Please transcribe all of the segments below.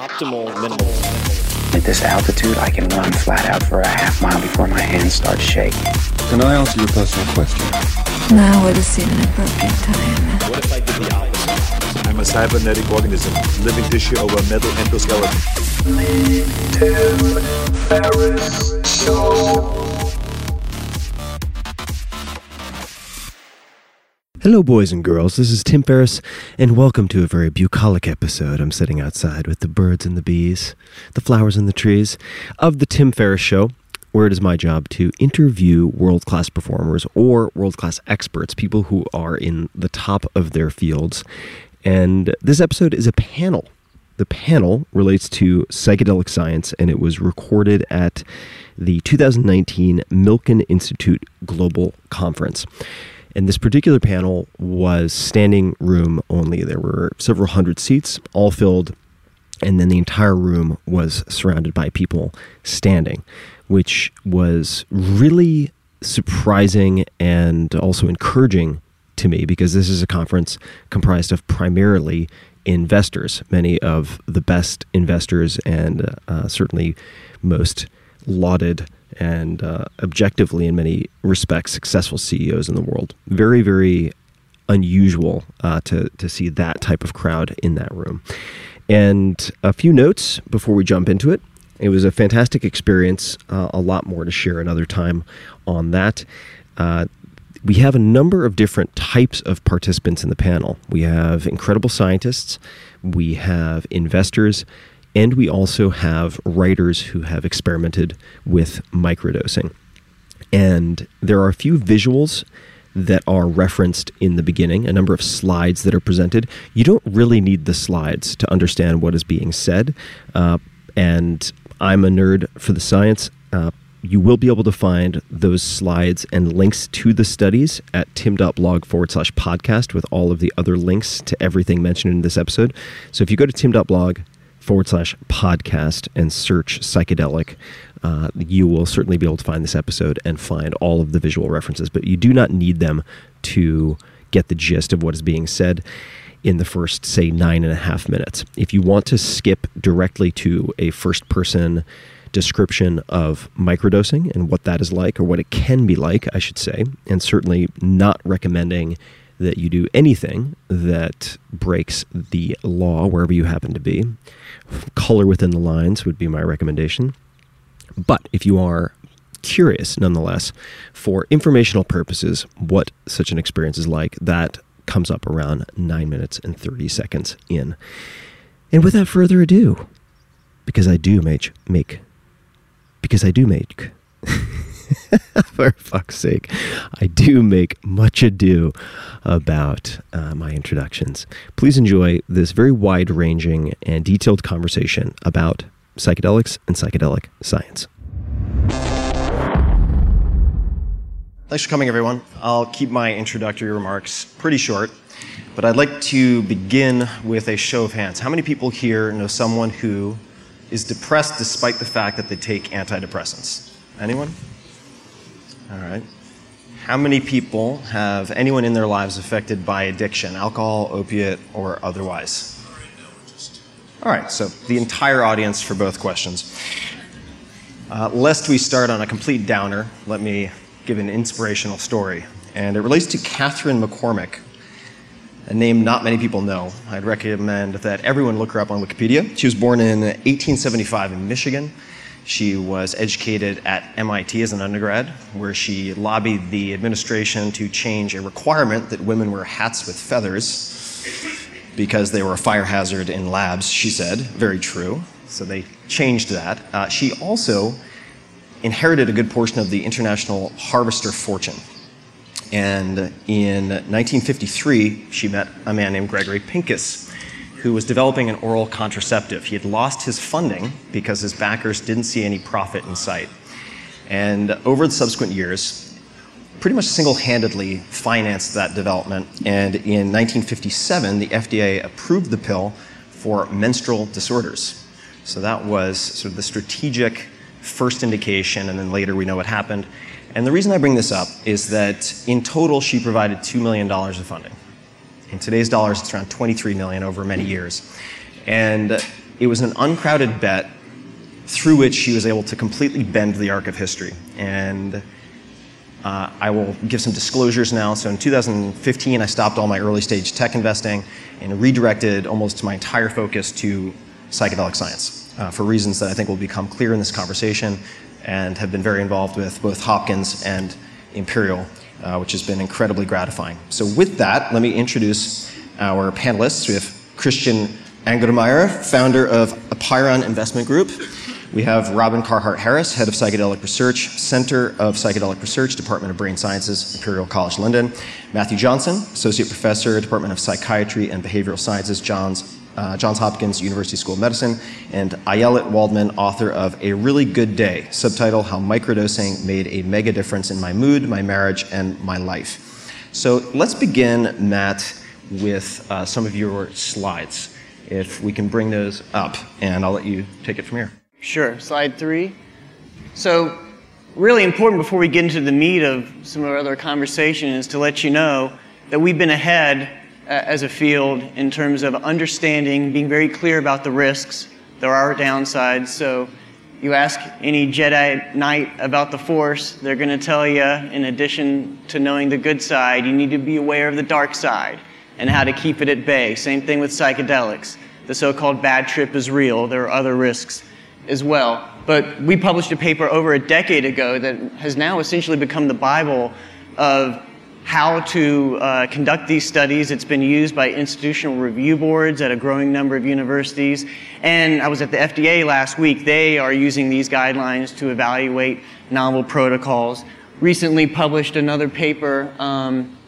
optimal minimal. At this altitude, I can run flat out for a half mile before my hands start shaking. Can I answer your personal question? Now would seem an appropriate time. What if I did the opposite? I'm a cybernetic organism, living tissue over a metal endoskeleton. Hello, boys and girls. This is Tim Ferriss, and welcome to a very bucolic episode. I'm sitting outside with the birds and the bees, the flowers and the trees of the Tim Ferriss Show, where it is my job to interview world class performers or world class experts, people who are in the top of their fields. And this episode is a panel. The panel relates to psychedelic science, and it was recorded at the 2019 Milken Institute Global Conference. And this particular panel was standing room only. There were several hundred seats, all filled, and then the entire room was surrounded by people standing, which was really surprising and also encouraging to me because this is a conference comprised of primarily investors, many of the best investors and uh, certainly most lauded and uh, objectively, in many respects, successful CEOs in the world. Very, very unusual uh, to, to see that type of crowd in that room. And a few notes before we jump into it. It was a fantastic experience. Uh, a lot more to share another time on that. Uh, we have a number of different types of participants in the panel. We have incredible scientists, we have investors, and we also have writers who have experimented with microdosing. And there are a few visuals that are referenced in the beginning, a number of slides that are presented. You don't really need the slides to understand what is being said. Uh, and I'm a nerd for the science. Uh, you will be able to find those slides and links to the studies at tim.blog forward slash podcast with all of the other links to everything mentioned in this episode. So if you go to tim.blog forward slash podcast and search psychedelic, uh, you will certainly be able to find this episode and find all of the visual references. But you do not need them to get the gist of what is being said in the first, say, nine and a half minutes. If you want to skip directly to a first person description of microdosing and what that is like, or what it can be like, I should say, and certainly not recommending that you do anything that breaks the law wherever you happen to be. Color within the lines would be my recommendation. But if you are curious nonetheless for informational purposes what such an experience is like, that comes up around 9 minutes and 30 seconds in. And without further ado, because I do make, make because I do make for fuck's sake, I do make much ado about uh, my introductions. Please enjoy this very wide ranging and detailed conversation about psychedelics and psychedelic science. Thanks for coming, everyone. I'll keep my introductory remarks pretty short, but I'd like to begin with a show of hands. How many people here know someone who is depressed despite the fact that they take antidepressants? Anyone? All right. How many people have anyone in their lives affected by addiction, alcohol, opiate, or otherwise? All right, so the entire audience for both questions. Uh, lest we start on a complete downer, let me give an inspirational story. And it relates to Katharine McCormick, a name not many people know. I'd recommend that everyone look her up on Wikipedia. She was born in 1875 in Michigan. She was educated at MIT as an undergrad, where she lobbied the administration to change a requirement that women wear hats with feathers because they were a fire hazard in labs, she said. Very true. So they changed that. Uh, she also inherited a good portion of the international harvester fortune. And in 1953, she met a man named Gregory Pincus, who was developing an oral contraceptive. He had lost his funding because his backers didn't see any profit in sight. And over the subsequent years, pretty much single handedly financed that development. And in 1957, the FDA approved the pill for menstrual disorders. So that was sort of the strategic first indication, and then later we know what happened. And the reason I bring this up is that in total, she provided $2 million of funding. In today's dollars, it's around 23 million over many years. And it was an uncrowded bet through which she was able to completely bend the arc of history. And uh, I will give some disclosures now. So in 2015, I stopped all my early stage tech investing and redirected almost my entire focus to psychedelic science uh, for reasons that I think will become clear in this conversation and have been very involved with both Hopkins and Imperial, uh, which has been incredibly gratifying. So, with that, let me introduce our panelists. We have Christian Angermayer, founder of Apeiron Investment Group. We have Robin Carhart Harris, head of psychedelic research, Center of Psychedelic Research, Department of Brain Sciences, Imperial College London. Matthew Johnson, associate professor, Department of Psychiatry and Behavioral Sciences, Johns, uh, Johns Hopkins University School of Medicine, and Ayelet Waldman, author of A Really Good Day, subtitle How Microdosing Made a Mega Difference in My Mood, My Marriage, and My Life. So let's begin, Matt, with uh, some of your slides. If we can bring those up, and I'll let you take it from here. Sure, slide three. So, really important before we get into the meat of some of our other conversation is to let you know that we've been ahead as a field in terms of understanding, being very clear about the risks. There are downsides. So, you ask any Jedi Knight about the Force, they're going to tell you, in addition to knowing the good side, you need to be aware of the dark side and how to keep it at bay. Same thing with psychedelics. The so called bad trip is real, there are other risks as well. But we published a paper over a decade ago that has now essentially become the Bible of how to uh, conduct these studies. It's been used by institutional review boards at a growing number of universities. And I was at the FDA last week. They are using these guidelines to evaluate novel protocols. Recently published another paper um,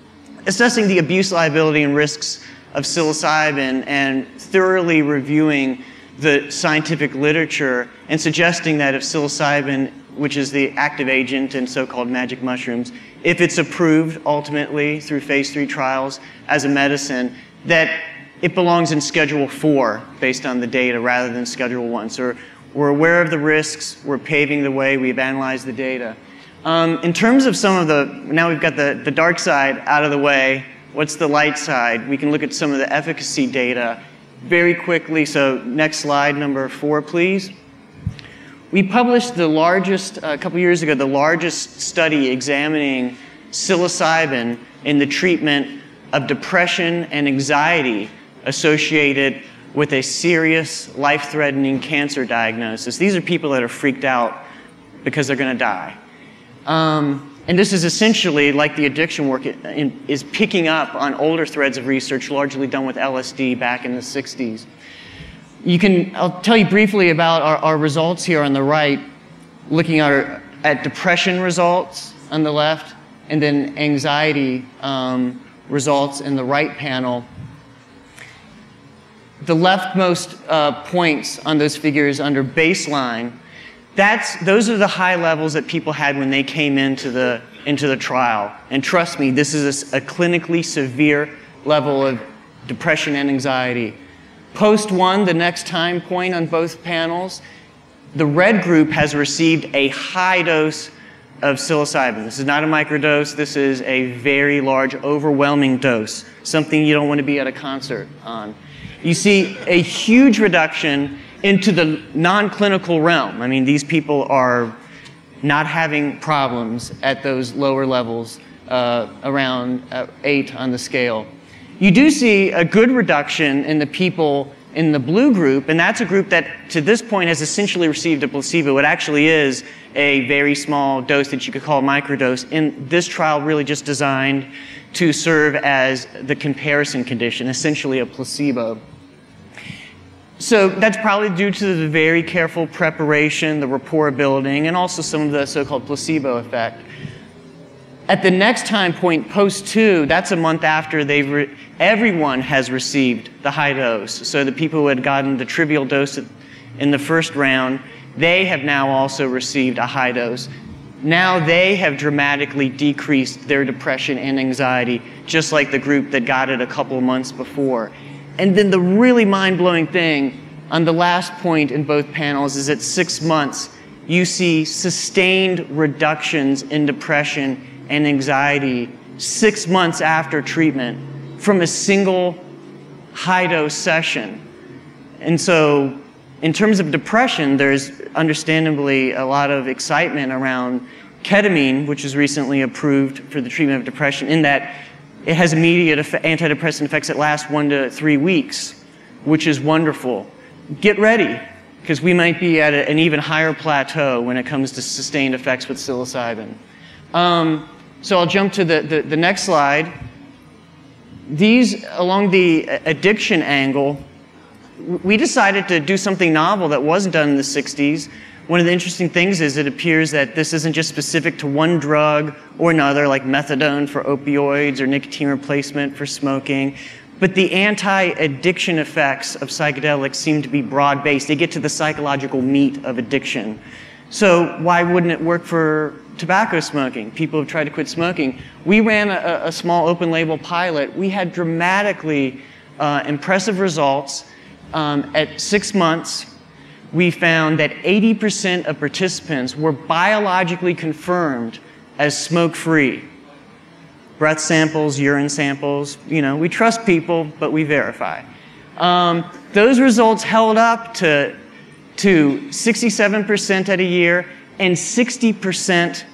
assessing the abuse liability and risks of psilocybin and thoroughly reviewing the scientific literature and suggesting that if psilocybin, which is the active agent in so called magic mushrooms, if it's approved ultimately through phase three trials as a medicine, that it belongs in Schedule 4 based on the data rather than Schedule 1. So we're aware of the risks, we're paving the way, we've analyzed the data. Um, in terms of some of the, now we've got the, the dark side out of the way, what's the light side? We can look at some of the efficacy data very quickly. So, next slide, number four, please. We published the largest, a couple years ago, the largest study examining psilocybin in the treatment of depression and anxiety associated with a serious life threatening cancer diagnosis. These are people that are freaked out because they're going to die. Um, and this is essentially like the addiction work is picking up on older threads of research largely done with LSD back in the 60s. You can, I'll tell you briefly about our, our results here on the right, looking at, our, at depression results on the left, and then anxiety um, results in the right panel. The leftmost uh, points on those figures under baseline that's, those are the high levels that people had when they came into the, into the trial. And trust me, this is a, a clinically severe level of depression and anxiety. Post one, the next time point on both panels, the red group has received a high dose of psilocybin. This is not a microdose, this is a very large, overwhelming dose, something you don't want to be at a concert on. You see a huge reduction into the non clinical realm. I mean, these people are not having problems at those lower levels, uh, around uh, eight on the scale. You do see a good reduction in the people in the blue group, and that's a group that to this point has essentially received a placebo. It actually is a very small dose that you could call a microdose. and this trial, really just designed to serve as the comparison condition, essentially a placebo. So that's probably due to the very careful preparation, the rapport building, and also some of the so called placebo effect. At the next time point, post two, that's a month after they've re- everyone has received the high dose. So the people who had gotten the trivial dose in the first round, they have now also received a high dose. Now they have dramatically decreased their depression and anxiety, just like the group that got it a couple months before. And then the really mind blowing thing on the last point in both panels is at six months, you see sustained reductions in depression and anxiety six months after treatment from a single high dose session. And so In terms of depression, there's understandably a lot of excitement around ketamine, which was recently approved for the treatment of depression, in that it has immediate antidepressant effects that last one to three weeks, which is wonderful. Get ready, because we might be at an even higher plateau when it comes to sustained effects with psilocybin. Um, so I'll jump to the, the, the next slide. These, along the addiction angle, we decided to do something novel that wasn't done in the 60s. One of the interesting things is it appears that this isn't just specific to one drug or another, like methadone for opioids or nicotine replacement for smoking, but the anti addiction effects of psychedelics seem to be broad based. They get to the psychological meat of addiction. So, why wouldn't it work for tobacco smoking? People have tried to quit smoking. We ran a, a small open label pilot. We had dramatically uh, impressive results. Um, at six months, we found that 80% of participants were biologically confirmed as smoke free. Breath samples, urine samples, you know, we trust people, but we verify. Um, those results held up to, to 67% at a year and 60%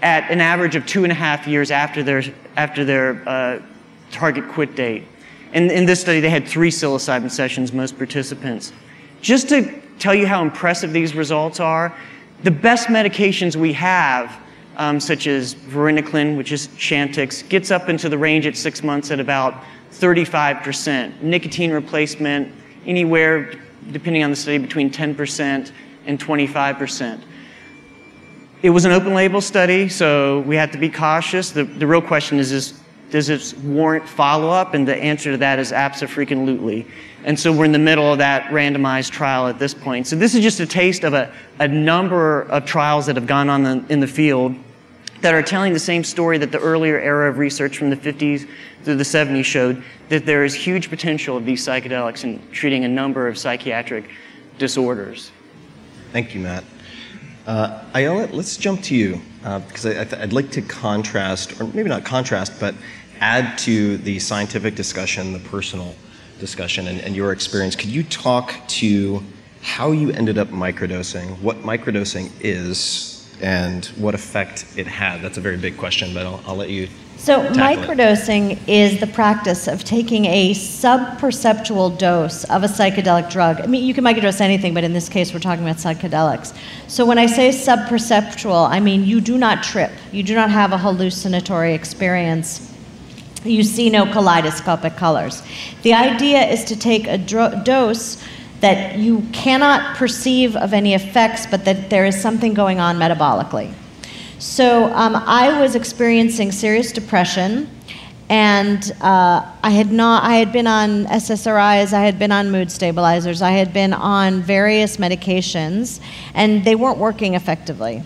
at an average of two and a half years after their, after their uh, target quit date. And in this study, they had three psilocybin sessions, most participants. Just to tell you how impressive these results are, the best medications we have, um, such as varenicline, which is Chantix, gets up into the range at six months at about 35%. Nicotine replacement, anywhere, depending on the study, between 10% and 25%. It was an open label study, so we had to be cautious. The, the real question is, is does this warrant follow up? And the answer to that is absolutely. And so we're in the middle of that randomized trial at this point. So this is just a taste of a, a number of trials that have gone on the, in the field that are telling the same story that the earlier era of research from the 50s through the 70s showed that there is huge potential of these psychedelics in treating a number of psychiatric disorders. Thank you, Matt. Uh, Ayelet, let's jump to you uh, because I, would like to contrast, or maybe not contrast, but add to the scientific discussion, the personal discussion, and, and your experience. Could you talk to how you ended up microdosing, what microdosing is, and what effect it had? That's a very big question, but I'll, I'll let you so, microdosing is the practice of taking a subperceptual dose of a psychedelic drug. I mean, you can microdose anything, but in this case, we're talking about psychedelics. So, when I say subperceptual, I mean you do not trip, you do not have a hallucinatory experience. You see no kaleidoscopic colors. The idea is to take a dro- dose that you cannot perceive of any effects, but that there is something going on metabolically. So um, I was experiencing serious depression, and uh, I had not. I had been on SSRIs. I had been on mood stabilizers. I had been on various medications, and they weren't working effectively.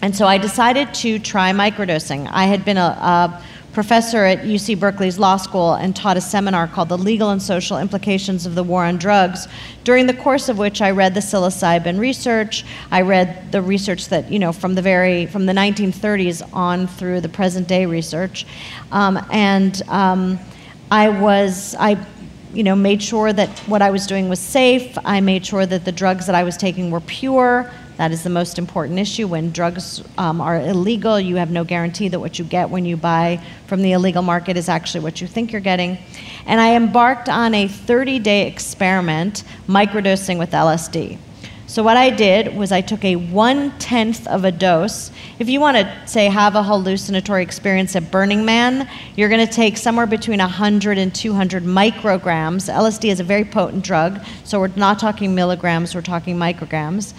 And so I decided to try microdosing. I had been a, a professor at UC Berkeley's law school and taught a seminar called The Legal and Social Implications of the War on Drugs, during the course of which I read the psilocybin research. I read the research that, you know, from the very, from the 1930s on through the present day research. Um, and um, I was, I you know, made sure that what I was doing was safe. I made sure that the drugs that I was taking were pure. That is the most important issue. When drugs um, are illegal, you have no guarantee that what you get when you buy from the illegal market is actually what you think you're getting. And I embarked on a 30 day experiment microdosing with LSD. So what I did was I took a one tenth of a dose. If you want to say have a hallucinatory experience at Burning Man, you're going to take somewhere between 100 and 200 micrograms. LSD is a very potent drug, so we're not talking milligrams, we're talking micrograms.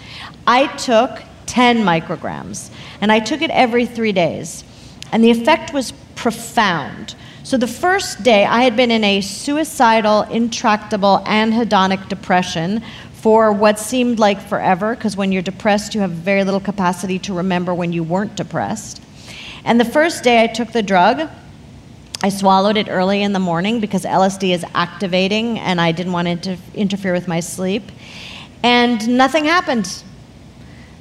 I took 10 micrograms, and I took it every three days, and the effect was profound. So the first day, I had been in a suicidal, intractable, anhedonic depression for what seemed like forever, because when you're depressed, you have very little capacity to remember when you weren't depressed. And the first day I took the drug, I swallowed it early in the morning because LSD is activating and I didn't want it to interfere with my sleep. And nothing happened.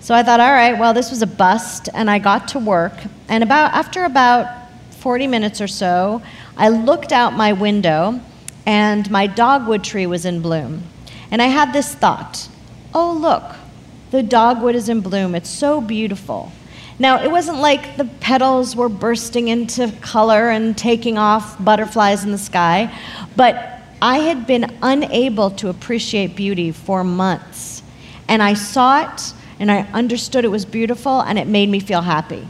So I thought, all right, well, this was a bust. And I got to work. And about, after about 40 minutes or so, I looked out my window and my dogwood tree was in bloom. And I had this thought oh, look, the dogwood is in bloom. It's so beautiful. Now, it wasn't like the petals were bursting into color and taking off butterflies in the sky, but I had been unable to appreciate beauty for months. And I saw it and I understood it was beautiful and it made me feel happy.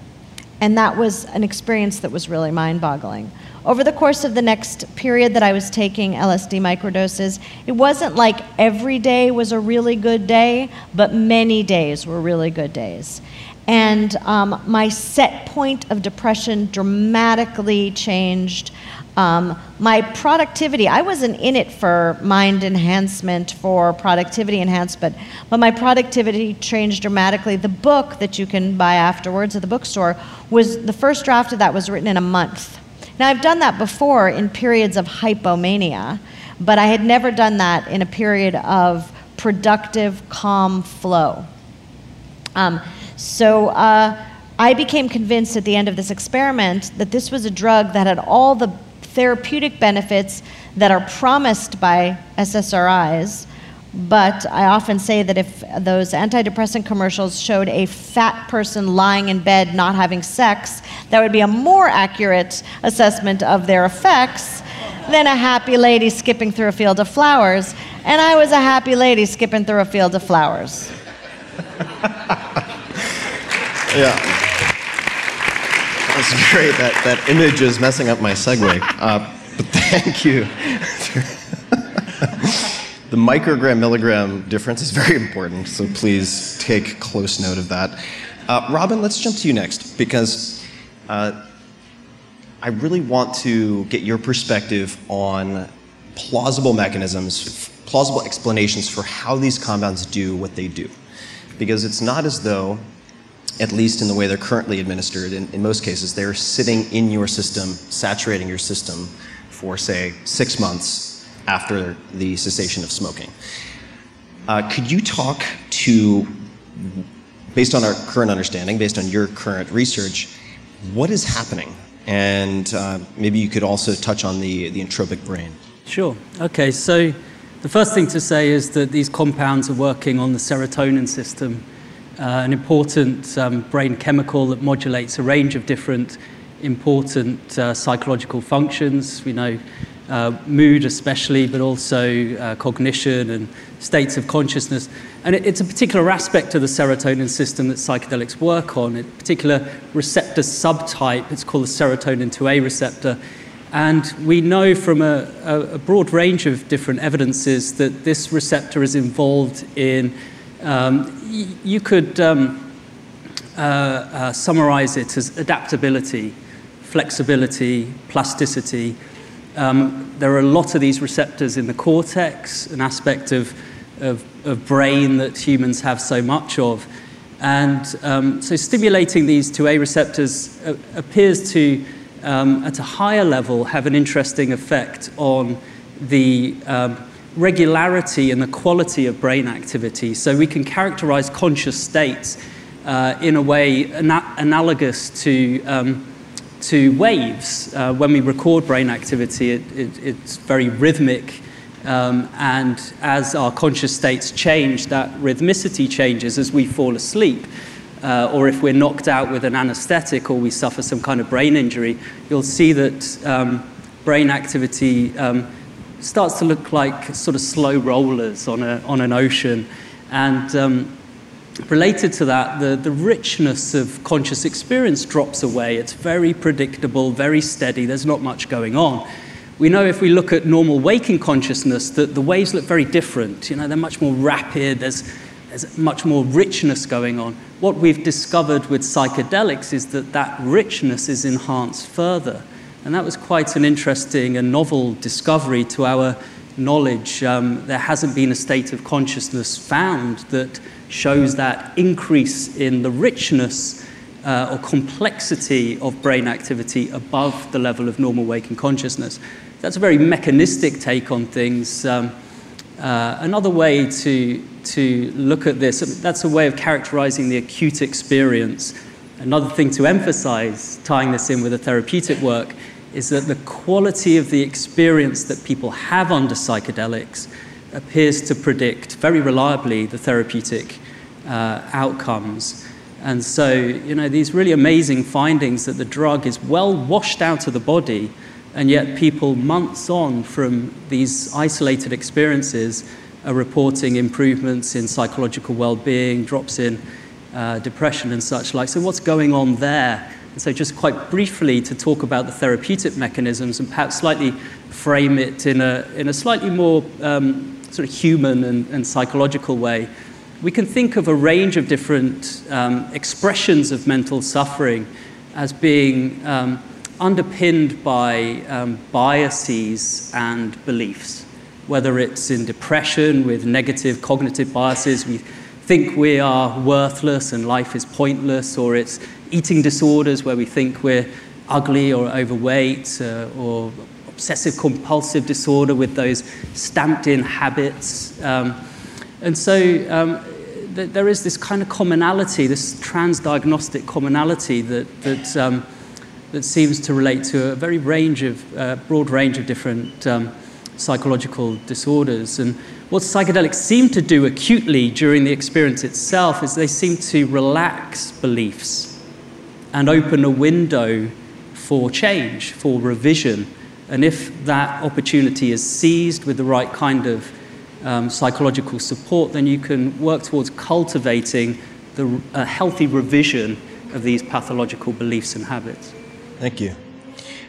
And that was an experience that was really mind boggling. Over the course of the next period that I was taking LSD microdoses, it wasn't like every day was a really good day, but many days were really good days. And um, my set point of depression dramatically changed. Um, my productivity, I wasn't in it for mind enhancement, for productivity enhancement, but my productivity changed dramatically. The book that you can buy afterwards at the bookstore was the first draft of that was written in a month. Now, I've done that before in periods of hypomania, but I had never done that in a period of productive, calm flow. Um, so uh, I became convinced at the end of this experiment that this was a drug that had all the therapeutic benefits that are promised by SSRIs but I often say that if those antidepressant commercials showed a fat person lying in bed not having sex, that would be a more accurate assessment of their effects than a happy lady skipping through a field of flowers. And I was a happy lady skipping through a field of flowers. yeah. That's great. That, that image is messing up my segue. Uh, but thank you. The microgram milligram difference is very important, so please take close note of that. Uh, Robin, let's jump to you next because uh, I really want to get your perspective on plausible mechanisms, plausible explanations for how these compounds do what they do. Because it's not as though, at least in the way they're currently administered, in, in most cases, they're sitting in your system, saturating your system for, say, six months after the cessation of smoking. Uh, could you talk to, based on our current understanding, based on your current research, what is happening? And uh, maybe you could also touch on the, the entropic brain. Sure. Okay, so the first thing to say is that these compounds are working on the serotonin system, uh, an important um, brain chemical that modulates a range of different important uh, psychological functions. We know uh, mood especially, but also uh, cognition and states of consciousness. And it, it's a particular aspect of the serotonin system that psychedelics work on, a particular receptor subtype. It's called the serotonin 2A receptor. And we know from a, a, a broad range of different evidences that this receptor is involved in, um, you could um, uh, uh, summarize it as adaptability, flexibility, plasticity, um, there are a lot of these receptors in the cortex, an aspect of, of, of brain that humans have so much of. And um, so stimulating these 2A receptors uh, appears to, um, at a higher level, have an interesting effect on the um, regularity and the quality of brain activity. So we can characterize conscious states uh, in a way ana- analogous to um, to waves. Uh, when we record brain activity, it, it, it's very rhythmic. Um, and as our conscious states change, that rhythmicity changes as we fall asleep. Uh, or if we're knocked out with an anesthetic or we suffer some kind of brain injury, you'll see that um, brain activity um, starts to look like sort of slow rollers on, a, on an ocean. And um, related to that, the, the richness of conscious experience drops away. It's very predictable, very steady, there's not much going on. We know if we look at normal waking consciousness that the waves look very different. You know, they're much more rapid, there's, there's much more richness going on. What we've discovered with psychedelics is that that richness is enhanced further. And that was quite an interesting and novel discovery to our knowledge. Um, there hasn't been a state of consciousness found that shows that increase in the richness uh, or complexity of brain activity above the level of normal waking consciousness. That's a very mechanistic take on things. Um, uh, another way to, to look at this, that's a way of characterizing the acute experience. Another thing to emphasize, tying this in with the therapeutic work, is that the quality of the experience that people have under psychedelics appears to predict very reliably the therapeutic uh, outcomes. And so, you know, these really amazing findings that the drug is well washed out of the body, and yet people months on from these isolated experiences are reporting improvements in psychological well being, drops in uh, depression, and such like. So, what's going on there? And so, just quite briefly to talk about the therapeutic mechanisms and perhaps slightly frame it in a, in a slightly more um, sort of human and, and psychological way we can think of a range of different um, expressions of mental suffering as being um, underpinned by um, biases and beliefs. Whether it's in depression with negative cognitive biases, we think we are worthless and life is pointless, or it's eating disorders where we think we're ugly or overweight, uh, or obsessive compulsive disorder with those stamped in habits. Um, and so um, th- there is this kind of commonality, this trans diagnostic commonality that, that, um, that seems to relate to a very range of, uh, broad range of different um, psychological disorders. And what psychedelics seem to do acutely during the experience itself is they seem to relax beliefs and open a window for change, for revision. And if that opportunity is seized with the right kind of um, psychological support, then you can work towards cultivating the, a healthy revision of these pathological beliefs and habits. Thank you.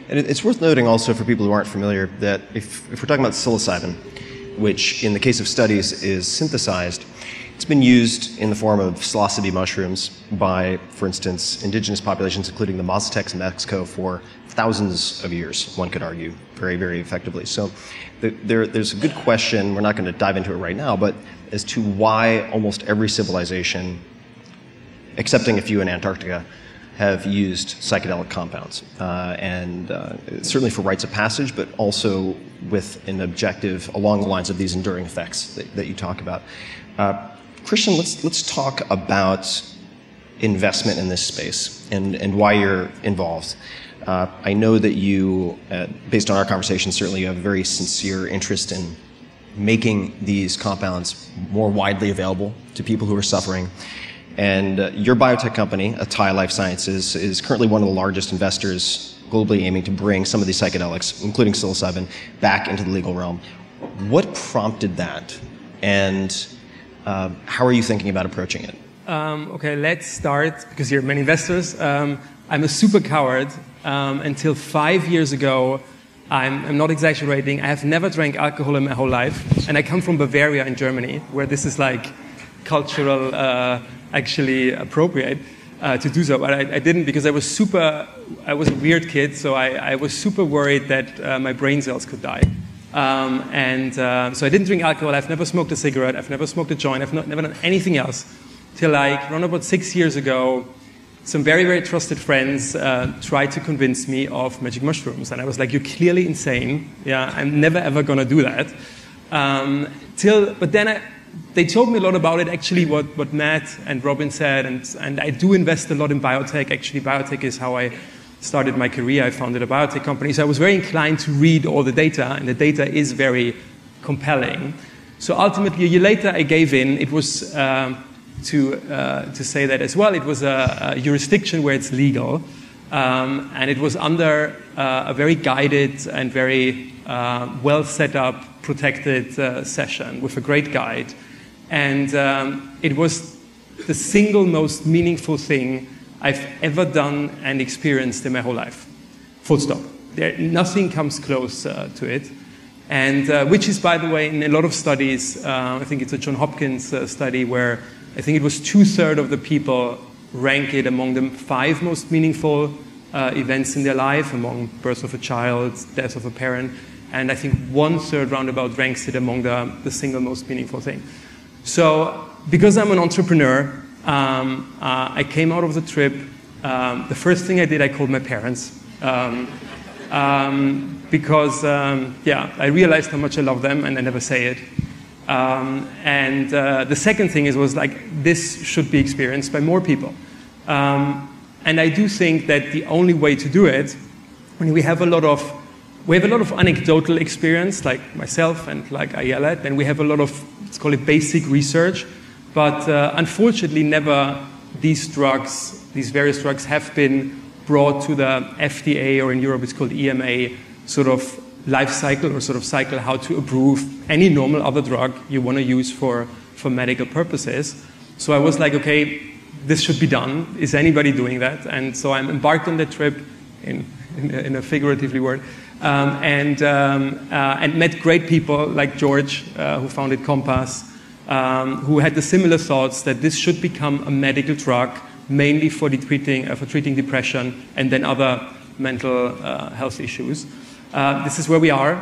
And it's worth noting also for people who aren't familiar that if, if we're talking about psilocybin, which in the case of studies is synthesized, it's been used in the form of psilocybe mushrooms by, for instance, indigenous populations, including the Mazatecs in Mexico, for thousands of years, one could argue, very, very effectively. So there, there's a good question, we're not going to dive into it right now, but as to why almost every civilization, excepting a few in Antarctica, have used psychedelic compounds. Uh, and uh, certainly for rites of passage, but also with an objective along the lines of these enduring effects that, that you talk about. Uh, Christian, let's, let's talk about investment in this space and, and why you're involved. Uh, I know that you, uh, based on our conversation, certainly have a very sincere interest in making these compounds more widely available to people who are suffering. And uh, your biotech company, Atai Life Sciences, is currently one of the largest investors globally aiming to bring some of these psychedelics, including psilocybin, back into the legal realm. What prompted that? And uh, how are you thinking about approaching it? Um, okay, let's start because you're many investors. Um, I'm a super coward. Um, until five years ago, I'm, I'm, not exaggerating. I have never drank alcohol in my whole life, and I come from Bavaria in Germany, where this is like cultural, uh, actually appropriate uh, to do so. But I, I, didn't because I was super. I was a weird kid, so I, I was super worried that uh, my brain cells could die. Um, and uh, so I didn't drink alcohol. I've never smoked a cigarette. I've never smoked a joint. I've not, never done anything else. Till like around about six years ago, some very, very trusted friends uh, tried to convince me of magic mushrooms. And I was like, you're clearly insane. Yeah, I'm never, ever going to do that. Um, till, but then I, they told me a lot about it, actually, what, what Matt and Robin said. And, and I do invest a lot in biotech. Actually, biotech is how I started my career. I founded a biotech company. So I was very inclined to read all the data, and the data is very compelling. So ultimately, a year later, I gave in. It was. Um, to, uh, to say that as well. It was a, a jurisdiction where it's legal, um, and it was under uh, a very guided and very uh, well set up, protected uh, session with a great guide. And um, it was the single most meaningful thing I've ever done and experienced in my whole life. Full stop. There, nothing comes close uh, to it. And uh, which is, by the way, in a lot of studies, I think it's a John Hopkins study where I think it was two thirds of the people rank it among the five most meaningful uh, events in their life, among birth of a child, death of a parent, and I think one third roundabout ranks it among the, the single most meaningful thing. So, because I'm an entrepreneur, um, uh, I came out of the trip. Um, the first thing I did, I called my parents. Um, um because, um, yeah, I realized how much I love them, and I never say it. And uh, the second thing is was like this should be experienced by more people. And I do think that the only way to do it, when we have a lot of we have a lot of anecdotal experience, like myself and like Ayelet, and we have a lot of, let's call it basic research, but uh, unfortunately, never these drugs, these various drugs, have been brought to the FDA, or in Europe it's called EMA, sort of life cycle or sort of cycle how to approve any normal other drug you want to use for, for medical purposes. So I was like, okay, this should be done. Is anybody doing that? And so I'm embarked on that trip, in, in, in a figuratively word, um, and, um, uh, and met great people like George, uh, who founded Compass, um, who had the similar thoughts that this should become a medical drug, mainly for, treating, uh, for treating depression and then other mental uh, health issues. Uh, this is where we are.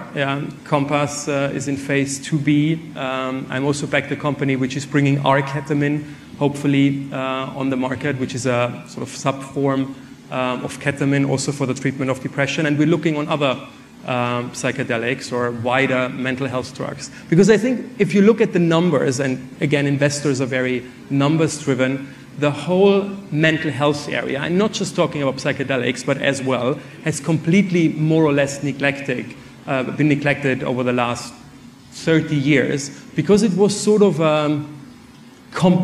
Compass uh, is in phase 2B. Um, I'm also back the company which is bringing R-ketamine, hopefully, uh, on the market, which is a sort of subform um, of ketamine also for the treatment of depression. And we're looking on other um, psychedelics or wider mental health drugs. Because I think if you look at the numbers, and again, investors are very numbers driven, the whole mental health area, and not just talking about psychedelics, but as well, has completely more or less neglected, uh, been neglected over the last 30 years because it was sort of um,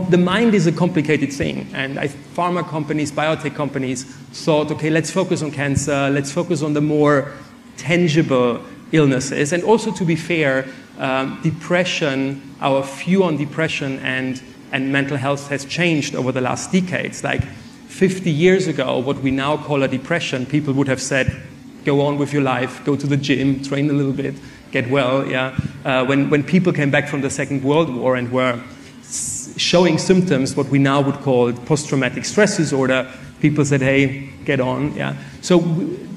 the mind is a complicated thing, and I, pharma companies, biotech companies thought, okay, let's focus on cancer, let's focus on the more tangible illnesses, and also to be fair, um, depression, our view on depression and and mental health has changed over the last decades. Like 50 years ago, what we now call a depression, people would have said, go on with your life, go to the gym, train a little bit, get well. Yeah. Uh, when, when people came back from the Second World War and were showing symptoms, what we now would call post traumatic stress disorder, people said, hey, get on. Yeah. So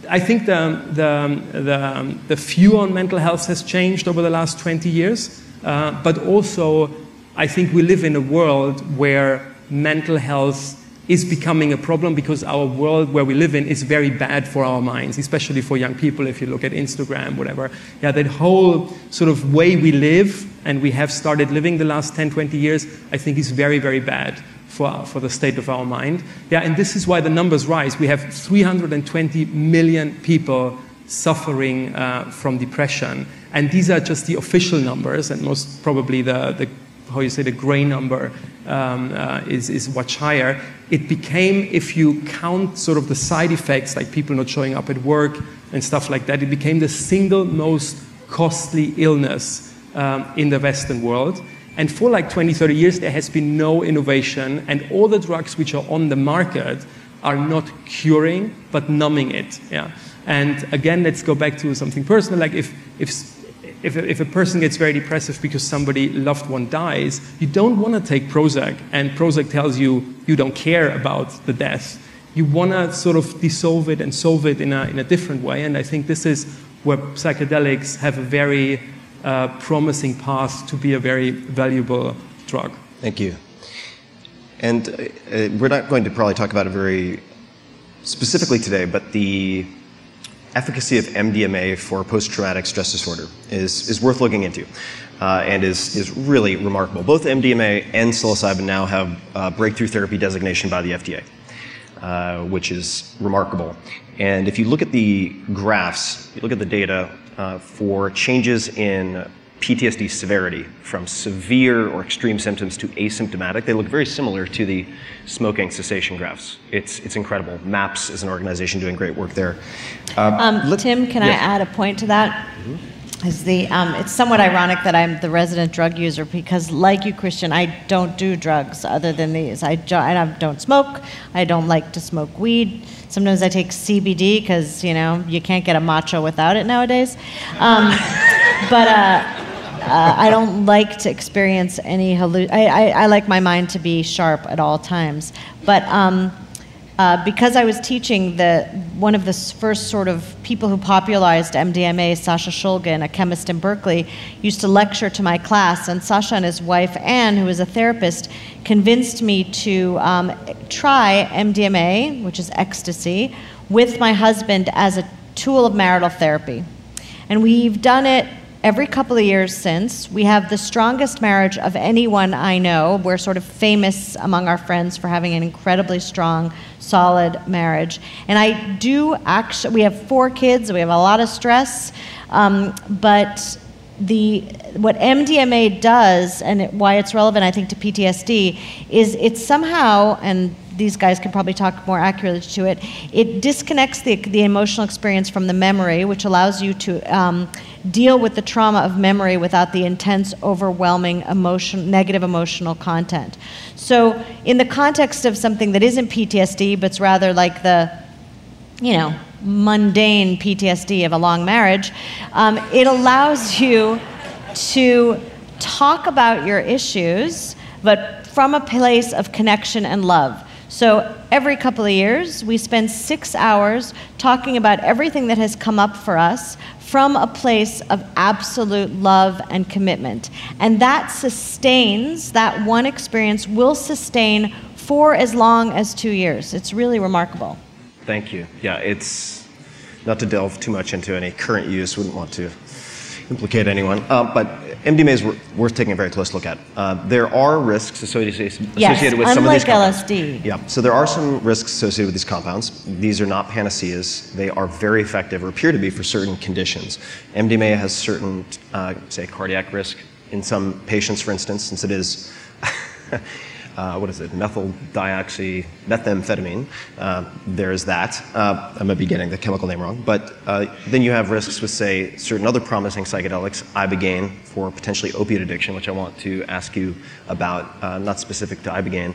I think the, the, the, the view on mental health has changed over the last 20 years, uh, but also I think we live in a world where mental health is becoming a problem because our world where we live in is very bad for our minds, especially for young people. If you look at Instagram, whatever, yeah, that whole sort of way we live and we have started living the last 10, 20 years, I think is very, very bad for, for the state of our mind. Yeah, and this is why the numbers rise. We have 320 million people suffering uh, from depression, and these are just the official numbers, and most probably the, the how you say the gray number um, uh, is, is much higher. It became, if you count sort of the side effects, like people not showing up at work and stuff like that, it became the single most costly illness um, in the Western world. And for like 20, 30 years, there has been no innovation, and all the drugs which are on the market are not curing, but numbing it. Yeah. And again, let's go back to something personal. Like if, if if a, if a person gets very depressive because somebody loved one dies, you don't want to take Prozac, and Prozac tells you you don't care about the death. You want to sort of dissolve it and solve it in a, in a different way, and I think this is where psychedelics have a very promising path to be a very valuable drug. Thank you. And uh, we're not going to probably talk about it very specifically today, but the efficacy of MDMA for post-traumatic stress disorder is, is worth looking into uh, and is, is really remarkable. Both MDMA and psilocybin now have uh, breakthrough therapy designation by the FDA, uh, which is remarkable. And if you look at the graphs, you look at the data uh, for changes in PTSD severity from severe or extreme symptoms to asymptomatic. They look very similar to the smoking cessation graphs. It's, it's incredible. MAPS is an organization doing great work there. Uh, um, Tim, can yes. I add a point to that? Mm-hmm. Is the um, it's somewhat ironic that I'm the resident drug user because, like you, Christian, I don't do drugs other than these. I, jo- I don't smoke. I don't like to smoke weed. Sometimes I take CBD because you know you can't get a matcha without it nowadays. Um, but uh, uh, I don't like to experience any halluc. I, I, I, like my mind to be sharp at all times. But um, uh, because I was teaching the one of the first sort of people who popularized MDMA, Sasha Shulgin, a chemist in Berkeley, used to lecture to my class, and Sasha and his wife Ann, who is a therapist, convinced me to um, try MDMA, which is ecstasy, with my husband as a tool of marital therapy. And we've done it every couple of years since. We have the strongest marriage of anyone I know. We're sort of famous among our friends for having an incredibly strong, solid marriage. And I do actually, we have four kids, we have a lot of stress, um, but the what MDMA does and it, why it's relevant, I think, to PTSD is it somehow and these guys can probably talk more accurately to it. It disconnects the, the emotional experience from the memory, which allows you to um, deal with the trauma of memory without the intense, overwhelming emotion, negative emotional content. So, in the context of something that isn't PTSD, but it's rather like the, you know, mundane PTSD of a long marriage, um, it allows you to talk about your issues, but from a place of connection and love. So every couple of years, we spend six hours talking about everything that has come up for us from a place of absolute love and commitment. And that sustains, that one experience will sustain for as long as two years. It's really remarkable. Thank you. Yeah, it's not to delve too much into any current use, wouldn't want to implicate anyone, uh, but MDMA is worth taking a very close look at. Uh, there are risks associated, yes, with some of these compounds. LSD. Yeah, so there are some risks associated with these compounds. These are not panaceas. They are very effective, or appear to be, for certain conditions. MDMA has certain, uh, say, cardiac risk in some patients, for instance, since it is uh, what is it, methyl dioxy, methamphetamine. Uh, there's that. Uh, I might be getting the chemical name wrong. But uh, then you have risks with, say, certain other promising psychedelics, ibogaine for potentially opiate addiction, which I want to ask you about, uh, not specific to ibogaine.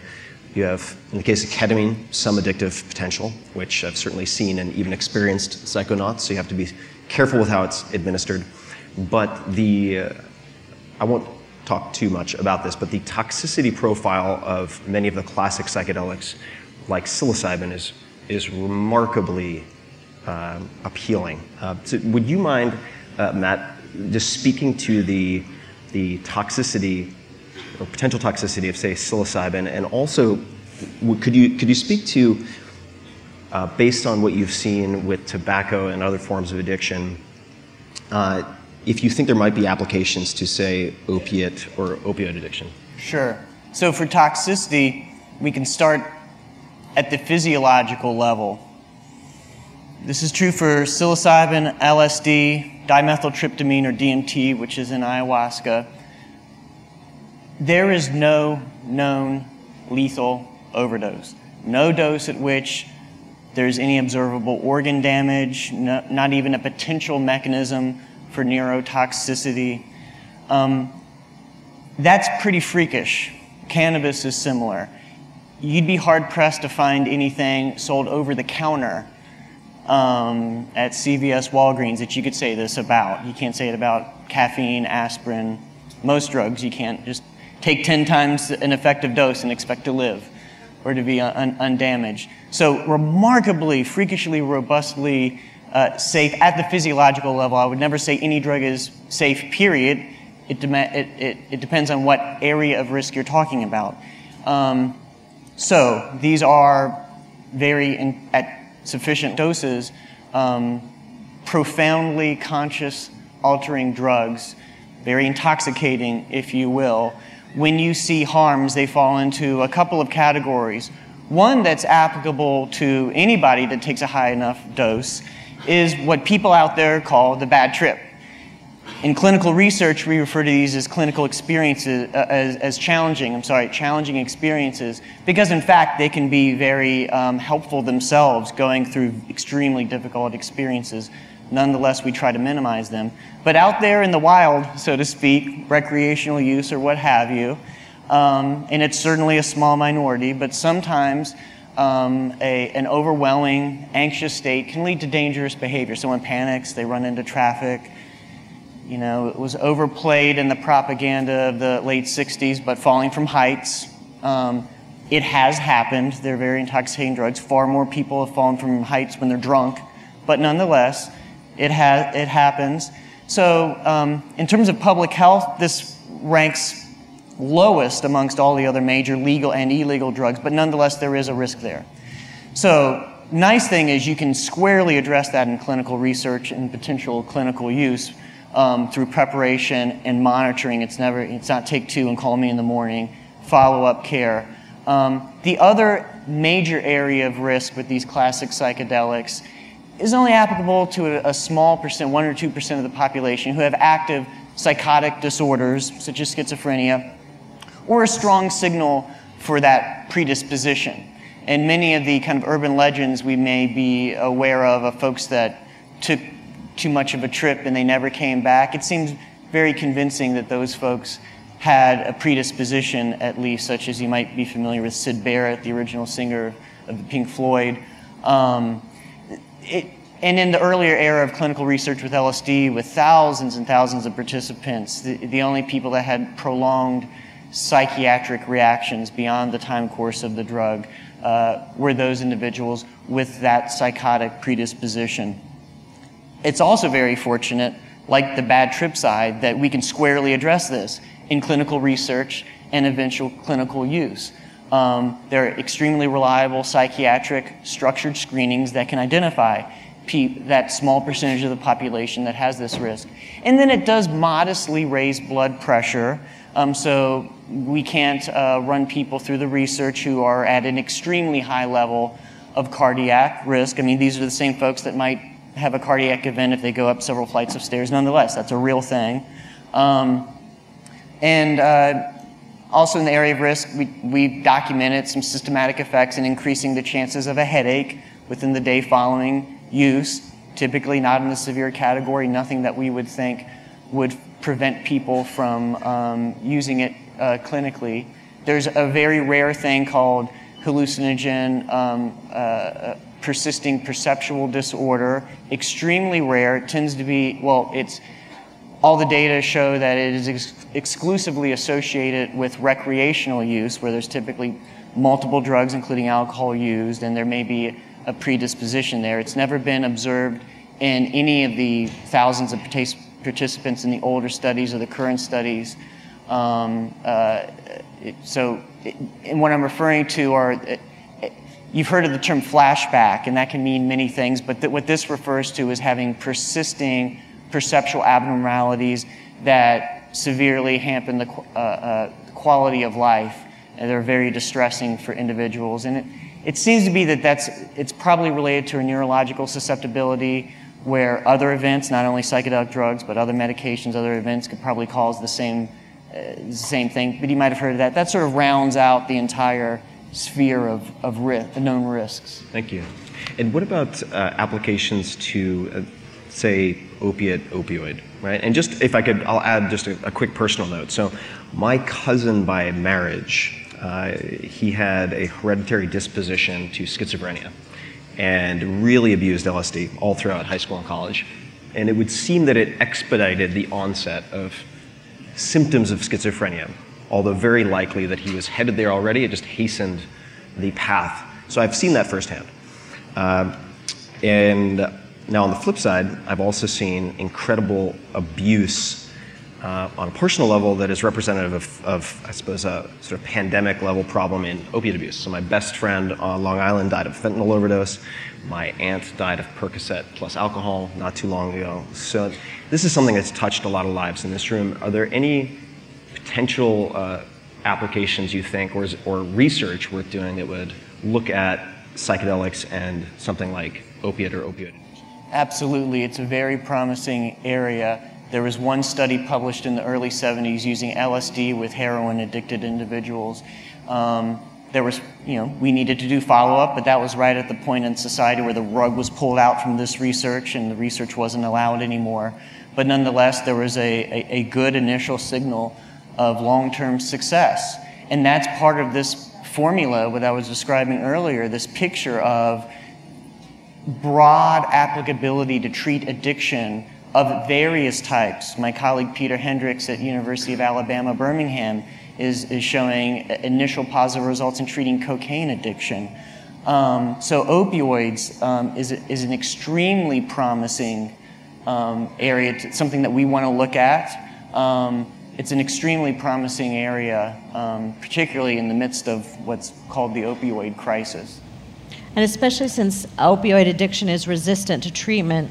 You have, in the case of ketamine, some addictive potential, which I've certainly seen and even experienced psychonauts, so you have to be careful with how it's administered. But the, uh, I won't talk too much about this, but the toxicity profile of many of the classic psychedelics, like psilocybin, is, is remarkably um, appealing. Uh, so would you mind, uh, Matt, just speaking to the, the toxicity or potential toxicity of, say, psilocybin, and also could you, could you speak to, uh, based on what you've seen with tobacco and other forms of addiction, uh, if you think there might be applications to, say, opiate or opioid addiction. Sure. So for toxicity, we can start at the physiological level. This is true for psilocybin, LSD, dimethyltryptamine or DMT, which is in ayahuasca. There is no known lethal overdose. No dose at which there's any observable organ damage, no, not even a potential mechanism for neurotoxicity. Um, that's pretty freakish. Cannabis is similar. You'd be hard pressed to find anything sold over the counter um, at CVS Walgreens that you could say this about. You can't say it about caffeine, aspirin, most drugs. You can't just take 10 times an effective dose and expect to live or to be un- undamaged. So, remarkably, freakishly, robustly uh, safe at the physiological level. I would never say any drug is safe, period. It, de- it, it, it depends on what area of risk you're talking about. Um, so these are very, in, at sufficient doses, um, profoundly conscious altering drugs, very intoxicating, if you will. When you see harms, they fall into a couple of categories. One that's applicable to anybody that takes a high enough dose is what people out there call the bad trip. In clinical research, we refer to these as clinical experiences, uh, as, as, challenging, I'm sorry, challenging experiences, because in fact, they can be very um, helpful themselves going through extremely difficult experiences. Nonetheless, we try to minimize them. But out there in the wild, so to speak, recreational use or what have you, um, and it's certainly a small minority, but sometimes um, a, an overwhelming, anxious state can lead to dangerous behavior. Someone panics, they run into traffic. You know, it was overplayed in the propaganda of the late 60s, but falling from heights. Um, it has happened. They're very intoxicating drugs. Far more people have fallen from heights when they're drunk, but nonetheless, it, ha- it happens. So, um, in terms of public health, this ranks lowest amongst all the other major legal and illegal drugs, but nonetheless, there is a risk there. So, nice thing is you can squarely address that in clinical research and potential clinical use. um, through preparation and monitoring. It's never, it's not take two and call me in the morning. Follow up care. Um, the other major area of risk with these classic psychedelics is only applicable to a, a small percent, one or two percent of the population who have active psychotic disorders such as schizophrenia, or a strong signal for that predisposition. And many of the kind of urban legends we may be aware of of folks that took too much of a trip and they never came back, it seems very convincing that those folks had a predisposition, at least, such as you might be familiar with Syd Barrett, the original singer of the Pink Floyd. Um, it, and in the earlier era of clinical research with LSD, with thousands and thousands of participants, the, the only people that had prolonged psychiatric reactions beyond the time course of the drug uh, were those individuals with that psychotic predisposition. It's also very fortunate, like the bad trip side, that we can squarely address this in clinical research and eventual clinical use. Um, there are extremely reliable psychiatric structured screenings that can identify that small percentage of the population that has this risk. And then it does modestly raise blood pressure. Um, so we can't uh, run people through the research who are at an extremely high level of cardiac risk. I mean, these are the same folks that might have a cardiac event if they go up several flights of stairs. Nonetheless, that's a real thing. Um, and uh, also in the area of risk, we, we've documented some systematic effects in increasing the chances of a headache within the day following use, typically not in the severe category, nothing that we would think would prevent people from um, using it uh, clinically. There's a very rare thing called hallucinogen um, uh, uh, persisting perceptual disorder, extremely rare. It tends to be, well, it's all the data show that it is ex- exclusively associated with recreational use, where there's typically multiple drugs, including alcohol, used, and there may be a predisposition there. It's never been observed in any of the thousands of participants in the older studies or the current studies. Um, uh, so, and what I'm referring to are, you've heard of the term flashback, and that can mean many things, but th- what this refers to is having persisting perceptual abnormalities that severely hamper the uh, uh, quality of life, and they're very distressing for individuals. And it, it seems to be that that's, it's probably related to a neurological susceptibility where other events, not only psychedelic drugs, but other medications, other events could probably cause the same, uh, same thing. But you might have heard of that. That sort of rounds out the entire sphere of, of risk, known risks. Thank you. And what about uh, applications to, uh, say, opiate, opioid, right? And just if I could, I'll add just a, a quick personal note. So, my cousin by marriage uh, he had a hereditary disposition to schizophrenia and really abused LSD all throughout high school and college. And it would seem that it expedited the onset of symptoms of schizophrenia, although very likely that he was headed there already, it just hastened the path. So I've seen that firsthand. Uh, and now, on the flip side, I've also seen incredible abuse uh, on a personal level that is representative of, of, I suppose, a sort of pandemic level problem in opiate abuse. So, my best friend on Long Island died of fentanyl overdose. My aunt died of Percocet plus alcohol not too long ago. So, this is something that's touched a lot of lives in this room. Are there any potential uh, applications you think, or, or research worth doing that would look at psychedelics and something like opiate or opioid? Absolutely. It's a very promising area there was one study published in the early 70s using LSD with heroin addicted individuals. Um, there was, you know, we needed to do follow up, but that was right at the point in society where the rug was pulled out from this research and the research wasn't allowed anymore. But nonetheless, there was a, a, a good initial signal of long term success. And that's part of this formula, what I was describing earlier, this picture of broad applicability to treat addiction of various types. My colleague Peter Hendricks at University of Alabama, Birmingham, is, is showing initial positive results in treating cocaine addiction. Um, so opioids um, is, is an extremely promising um, area, to, something that we want to look at. Um, it's an extremely promising area, um, particularly in the midst of what's called the opioid crisis. And especially since opioid addiction is resistant to treatment,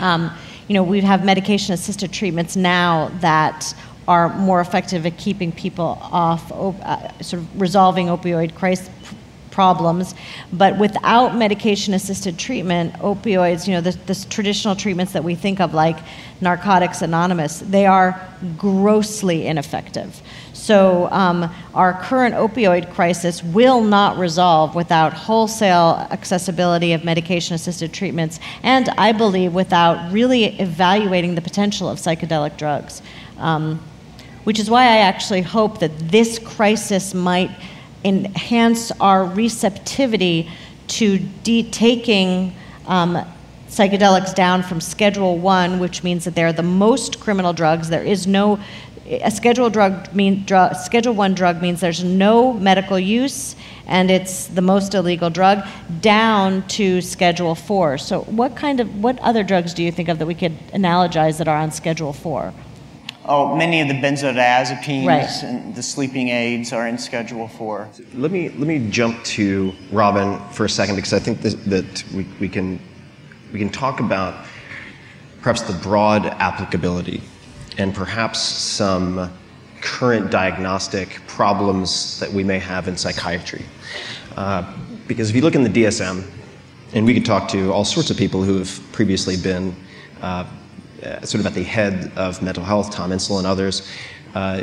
um, you know, we have medication assisted treatments now that are more effective at keeping people off, uh, sort of resolving opioid crisis problems. But without medication assisted treatment, opioids, you know, the, the, traditional treatments that we think of, like Narcotics Anonymous, they are grossly ineffective. So, um, our current opioid crisis will not resolve without wholesale accessibility of medication assisted treatments, and I believe without really evaluating the potential of psychedelic drugs. Um, which is why I actually hope that this crisis might enhance our receptivity to taking um, psychedelics down from Schedule One, which means that they're the most criminal drugs. There is no a Schedule drug mean drug, Schedule One drug means there's no medical use and it's the most illegal drug. Down to Schedule Four. So, what kind of what other drugs do you think of that we could analogize that are on Schedule Four? Oh, many of the benzodiazepines right. and the sleeping aids are in Schedule 4. Let me, let me jump to Robin for a second because I think that, that we, we, can, we can talk about perhaps the broad applicability and perhaps some current diagnostic problems that we may have in psychiatry. Uh, because if you look in the DSM, and we could talk to all sorts of people who have previously been uh, uh, sort of at the head of mental health, Tom Insel and others, uh,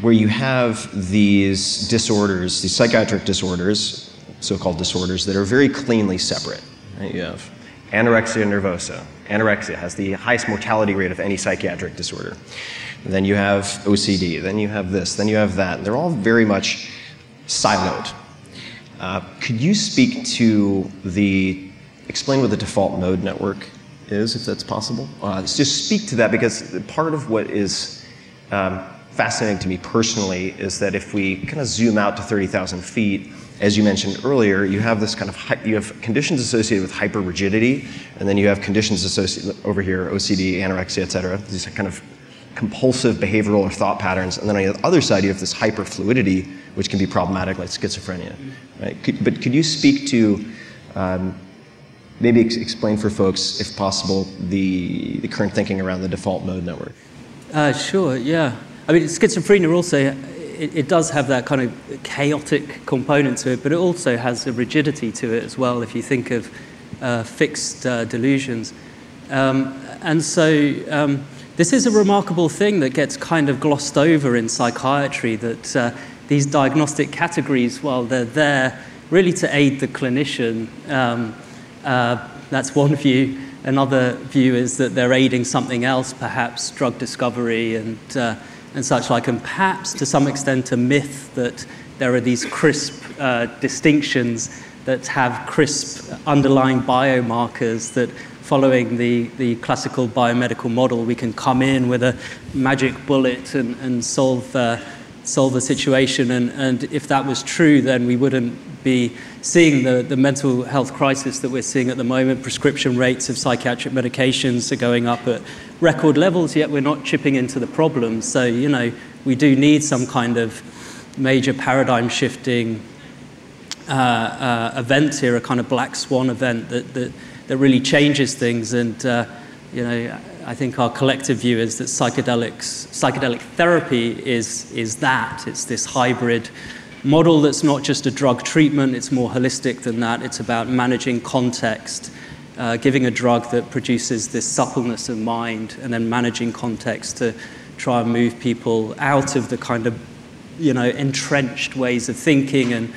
where you have these disorders, these psychiatric disorders, so-called disorders, that are very cleanly separate. Right? You have anorexia nervosa. Anorexia has the highest mortality rate of any psychiatric disorder. Then you have OCD. Then you have this. Then you have that. They're all very much siloed. Uh, could you speak to the explain what the default mode network is, if that's possible. Uh, just speak to that because part of what is um, fascinating to me personally is that if we kind of zoom out to 30,000 feet, as you mentioned earlier, you have this kind of you have conditions associated with hyperrigidity, and then you have conditions associated over here, OCD, anorexia, et cetera. These kind of compulsive behavioral or thought patterns, and then on the other side, you have this hyperfluidity, which can be problematic, like schizophrenia. Right? Could, but could you speak to um, maybe ex- explain for folks, if possible, the, the current thinking around the default mode network. Uh, sure, yeah. I mean, schizophrenia also, it, it, does have that kind of chaotic component to it, but it also has a rigidity to it as well, if you think of uh, fixed uh, delusions. Um, and so um, this is a remarkable thing that gets kind of glossed over in psychiatry, that uh, these diagnostic categories, while they're there really to aid the clinician, um, uh, that's one view. Another view is that they're aiding something else, perhaps drug discovery and, uh, and such like, and perhaps to some extent a myth that there are these crisp uh, distinctions that have crisp underlying biomarkers that following the, the classical biomedical model, we can come in with a magic bullet and, and solve, uh, solve the situation. And, and if that was true, then we wouldn't be seeing the, the mental health crisis that we're seeing at the moment. Prescription rates of psychiatric medications are going up at record levels, yet we're not chipping into the problem. So, you know, we do need some kind of major paradigm shifting uh, uh, event here, a kind of black swan event that, that, that really changes things. And, uh, you know, I think our collective view is that psychedelics, psychedelic therapy is, is that. It's this hybrid model that's not just a drug treatment, it's more holistic than that. It's about managing context, uh, giving a drug that produces this suppleness of mind, and then managing context to try and move people out of the kind of you know entrenched ways of thinking and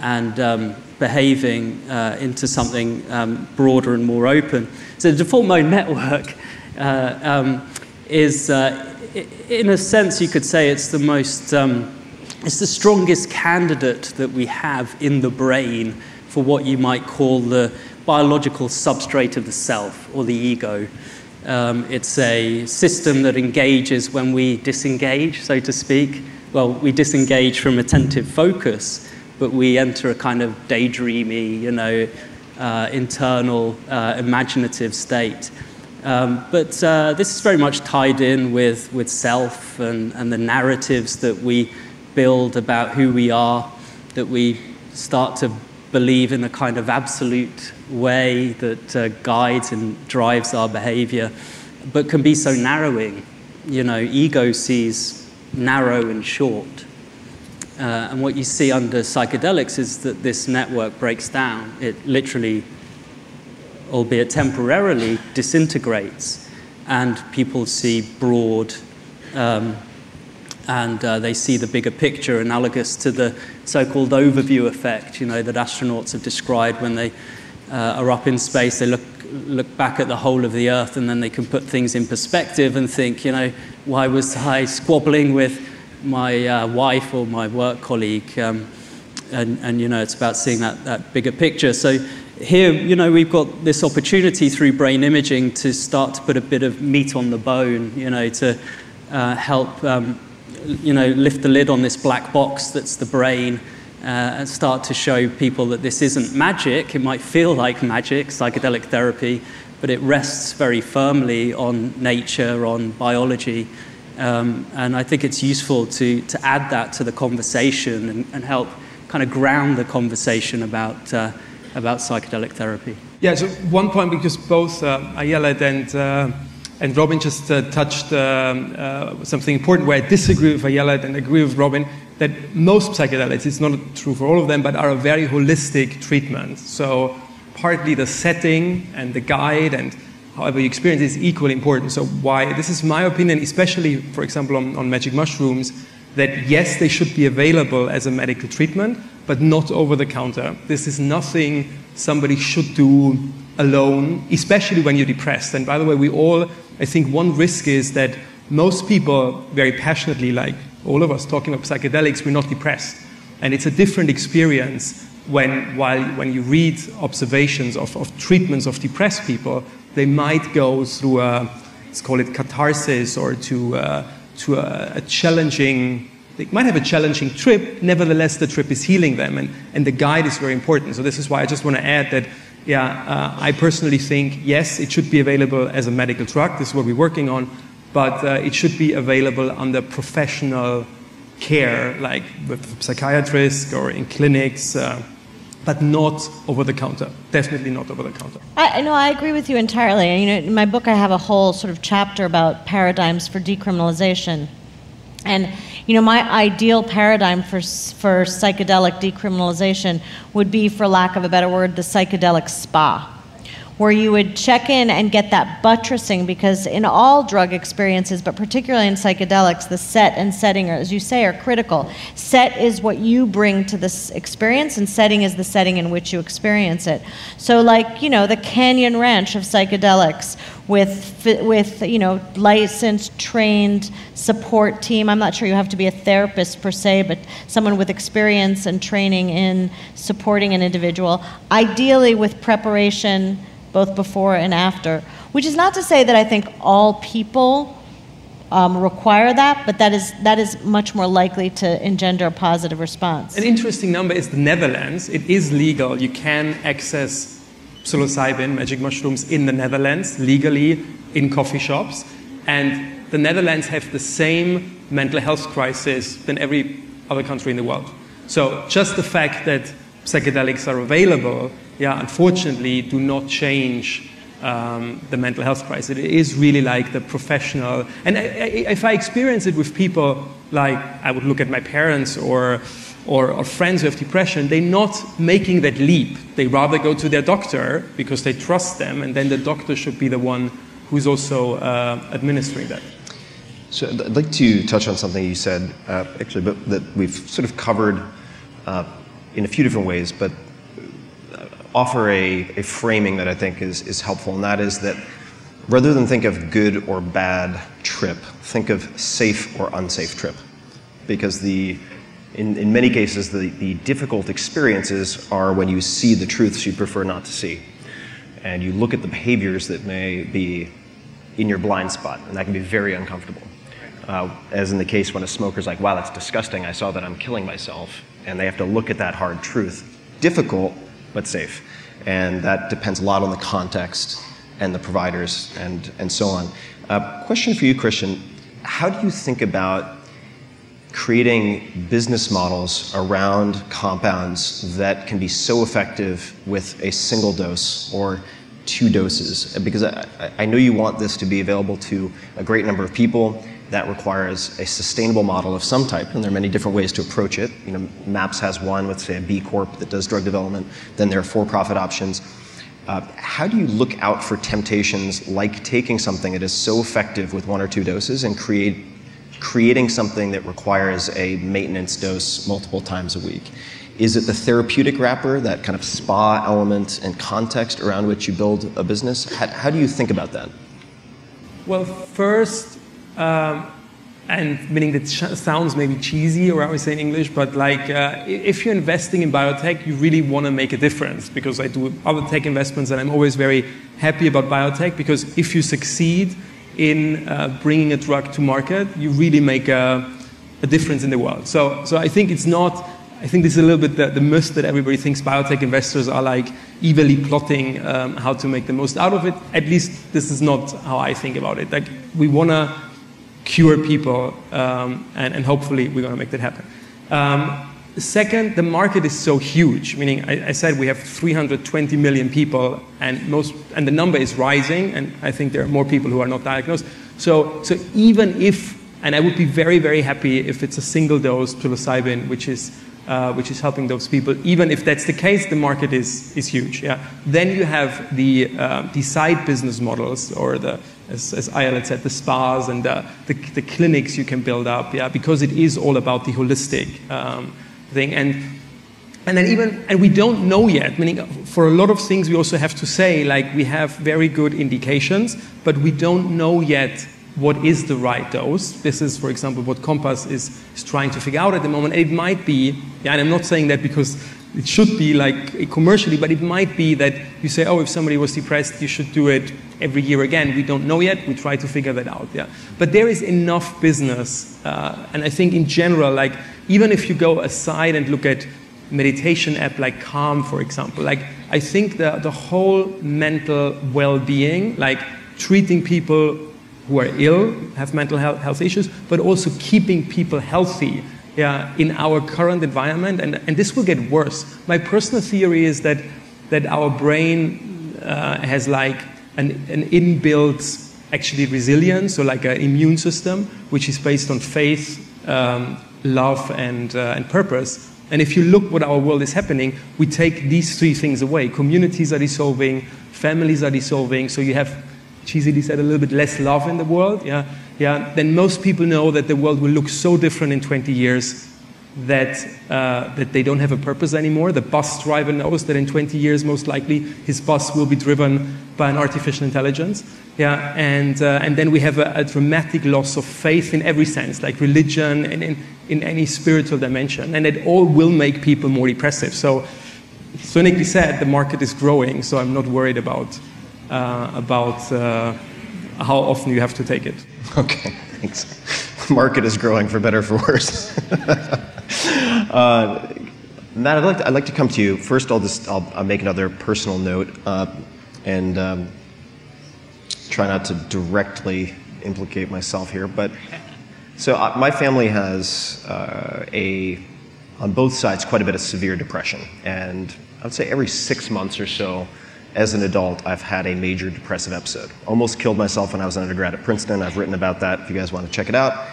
and um, behaving uh, into something um, broader and more open. So the default mode network uh, um, is, uh, in a sense, you could say it's the most um, it's the strongest candidate that we have in the brain for what you might call the biological substrate of the self or the ego. Um, it's a system that engages when we disengage, so to speak. Well, we disengage from attentive focus, but we enter a kind of daydreamy, you know, uh, internal, uh, imaginative state. Um, but uh, this is very much tied in with, with self and, and the narratives that we build about who we are, that we start to believe in a kind of absolute way that uh, guides and drives our behavior. but can be so narrowing. You know, ego sees narrow and short. Uh, and what you see under psychedelics is that this network breaks down. It literally, albeit temporarily, disintegrates, and people see broad, um, and uh, they see the bigger picture, analogous to the so-called overview effect. You know that astronauts have described when they uh, are up in space, they look look back at the whole of the Earth, and then they can put things in perspective and think, you know, why was I squabbling with my uh, wife or my work colleague. Um, and, and, you know, it's about seeing that, that bigger picture. So here, you know, we've got this opportunity through brain imaging to start to put a bit of meat on the bone, you know, to uh, help, um, you know, lift the lid on this black box that's the brain uh, and start to show people that this isn't magic. It might feel like magic, psychedelic therapy, but it rests very firmly on nature, on biology, um, and I think it's useful to, to add that to the conversation and, and help kind of ground the conversation about, uh, about psychedelic therapy. Yeah, so one point, because both uh, Ayelet and, uh, and Robin just uh, touched um, uh, something important where I disagree with Ayelet and agree with Robin, that most psychedelics, it's not true for all of them, but are a very holistic treatment. So partly the setting and the guide and however you experience is equally important. So why this is my opinion, especially for example on, on magic mushrooms, that yes, they should be available as a medical treatment, but not over the counter. This is nothing somebody should do alone, especially when you're depressed. And by the way, we all, I think one risk is that most people very passionately, like all of us talking about psychedelics, we're not depressed. And it's a different experience when, while, when you read observations of, of treatments of depressed people, they might go through a, let's call it catharsis or to, uh, to a, a, challenging, they might have a challenging trip, nevertheless, the trip is healing them, and, and the guide is very important. So, this is why I just want to add that, yeah, uh, I personally think, yes, it should be available as a medical drug, this is what we're working on, but uh, it should be available under professional care, like with psychiatrists or in clinics. Uh, but not over the counter. Definitely not over the counter. I know I agree with you entirely. You know, in my book, I have a whole sort of chapter about paradigms for decriminalization, and you know, my ideal paradigm for for psychedelic decriminalization would be, for lack of a better word, the psychedelic spa where you would check in and get that buttressing because in all drug experiences, but particularly in psychedelics, the set and setting, are, as you say, are critical. Set is what you bring to this experience, and setting is the setting in which you experience it. So, like, you know, the Canyon Ranch of psychedelics with, with you know, licensed, trained support team. I'm not sure you have to be a therapist per se, but someone with experience and training in supporting an individual. Ideally, with preparation both before and after. Which is not to say that I think all people um, require that, but that is, that is much more likely to engender a positive response. An interesting number is the Netherlands. It is legal. You can access psilocybin, magic mushrooms, in the Netherlands legally in coffee shops. And the Netherlands have the same mental health crisis than every other country in the world. So just the fact that psychedelics are available yeah, unfortunately, do not change um, the mental health crisis. It is really like the professional. And I, I, if I experience it with people, like I would look at my parents or, or, or, friends who have depression, they're not making that leap. They rather go to their doctor because they trust them, and then the doctor should be the one who's also uh, administering that. So I'd like to touch on something you said, uh, actually, but that we've sort of covered uh, in a few different ways, but offer a, a framing that I think is, is helpful, and that is that rather than think of good or bad trip, think of safe or unsafe trip. Because the, in, in many cases, the, the difficult experiences are when you see the truths you prefer not to see. And you look at the behaviors that may be in your blind spot, and that can be very uncomfortable. Uh, as in the case when a smoker's like, wow, that's disgusting, I saw that I'm killing myself, and they have to look at that hard truth. Difficult, but safe. And that depends a lot on the context and the providers and, and so on. Uh, question for you, Christian. How do you think about creating business models around compounds that can be so effective with a single dose or two doses? Because I, I know you want this to be available to a great number of people. That requires a sustainable model of some type, and there are many different ways to approach it. You know, MAPS has one with, say, a B Corp that does drug development. Then there are for-profit options. Uh, how do you look out for temptations like taking something that is so effective with one or two doses and create, creating something that requires a maintenance dose multiple times a week? Is it the therapeutic wrapper, that kind of spa element and context around which you build a business? How, how do you think about that? Well, first, um, and meaning that sounds maybe cheesy or how we say in English, but like uh, if you're investing in biotech, you really want to make a difference because I do other tech investments and I'm always very happy about biotech because if you succeed in uh, bringing a drug to market, you really make a, a, difference in the world. So, so I think it's not, I think this is a little bit the, the myth that everybody thinks biotech investors are like evilly plotting um, how to make the most out of it. At least this is not how I think about it. Like we want to cure people, um, and, and, hopefully we're going to make that happen. Um, second, the market is so huge. Meaning, I, I, said we have 320 million people, and most, and the number is rising. And I think there are more people who are not diagnosed. So, so even if, and I would be very, very happy if it's a single dose psilocybin, which is uh, which is helping those people. Even if that's the case, the market is, is huge. Yeah. Then you have the, uh, the side business models, or the, as, as Ayelet said, the spas and the, the, the, clinics you can build up, yeah, because it is all about the holistic um, thing. And, and then even, and we don't know yet, meaning for a lot of things we also have to say, like we have very good indications, but we don't know yet what is the right dose. This is, for example, what Compass is, is trying to figure out at the moment. It might be, yeah, and I'm not saying that because it should be like commercially, but it might be that you say, oh, if somebody was depressed, you should do it every year again. We don't know yet. We try to figure that out. Yeah, but there is enough business, uh, and I think in general, like even if you go aside and look at meditation app like Calm, for example, like I think the the whole mental well-being, like treating people who are ill, have mental health, health issues, but also keeping people healthy yeah, in our current environment. And, and this will get worse. My personal theory is that, that our brain uh, has like an, an inbuilt actually resilience, or like an immune system, which is based on faith, um, love, and, uh, and purpose. And if you look what our world is happening, we take these three things away. Communities are dissolving, families are dissolving, so you have cheesily said, a little bit less love in the world, yeah, yeah, then most people know that the world will look so different in 20 years that, uh, that they don't have a purpose anymore. The bus driver knows that in 20 years, most likely, his bus will be driven by an artificial intelligence. Yeah, and, uh, and then we have a, a, dramatic loss of faith in every sense, like religion and in, in any spiritual dimension. And it all will make people more depressive. So, cynically said, the market is growing, so I'm not worried about uh, about uh, how often you have to take it. Okay, thanks. The market is growing for better for worse. uh, Matt, I'd like, to, I'd like to come to you. First, I'll just I'll, I'll make another personal note uh, and um, try not to directly implicate myself here. But so uh, my family has uh, a on both sides quite a bit of severe depression, and I would say every six months or so, as an adult, I've had a major depressive episode. Almost killed myself when I was an undergrad at Princeton. I've written about that if you guys want to check it out.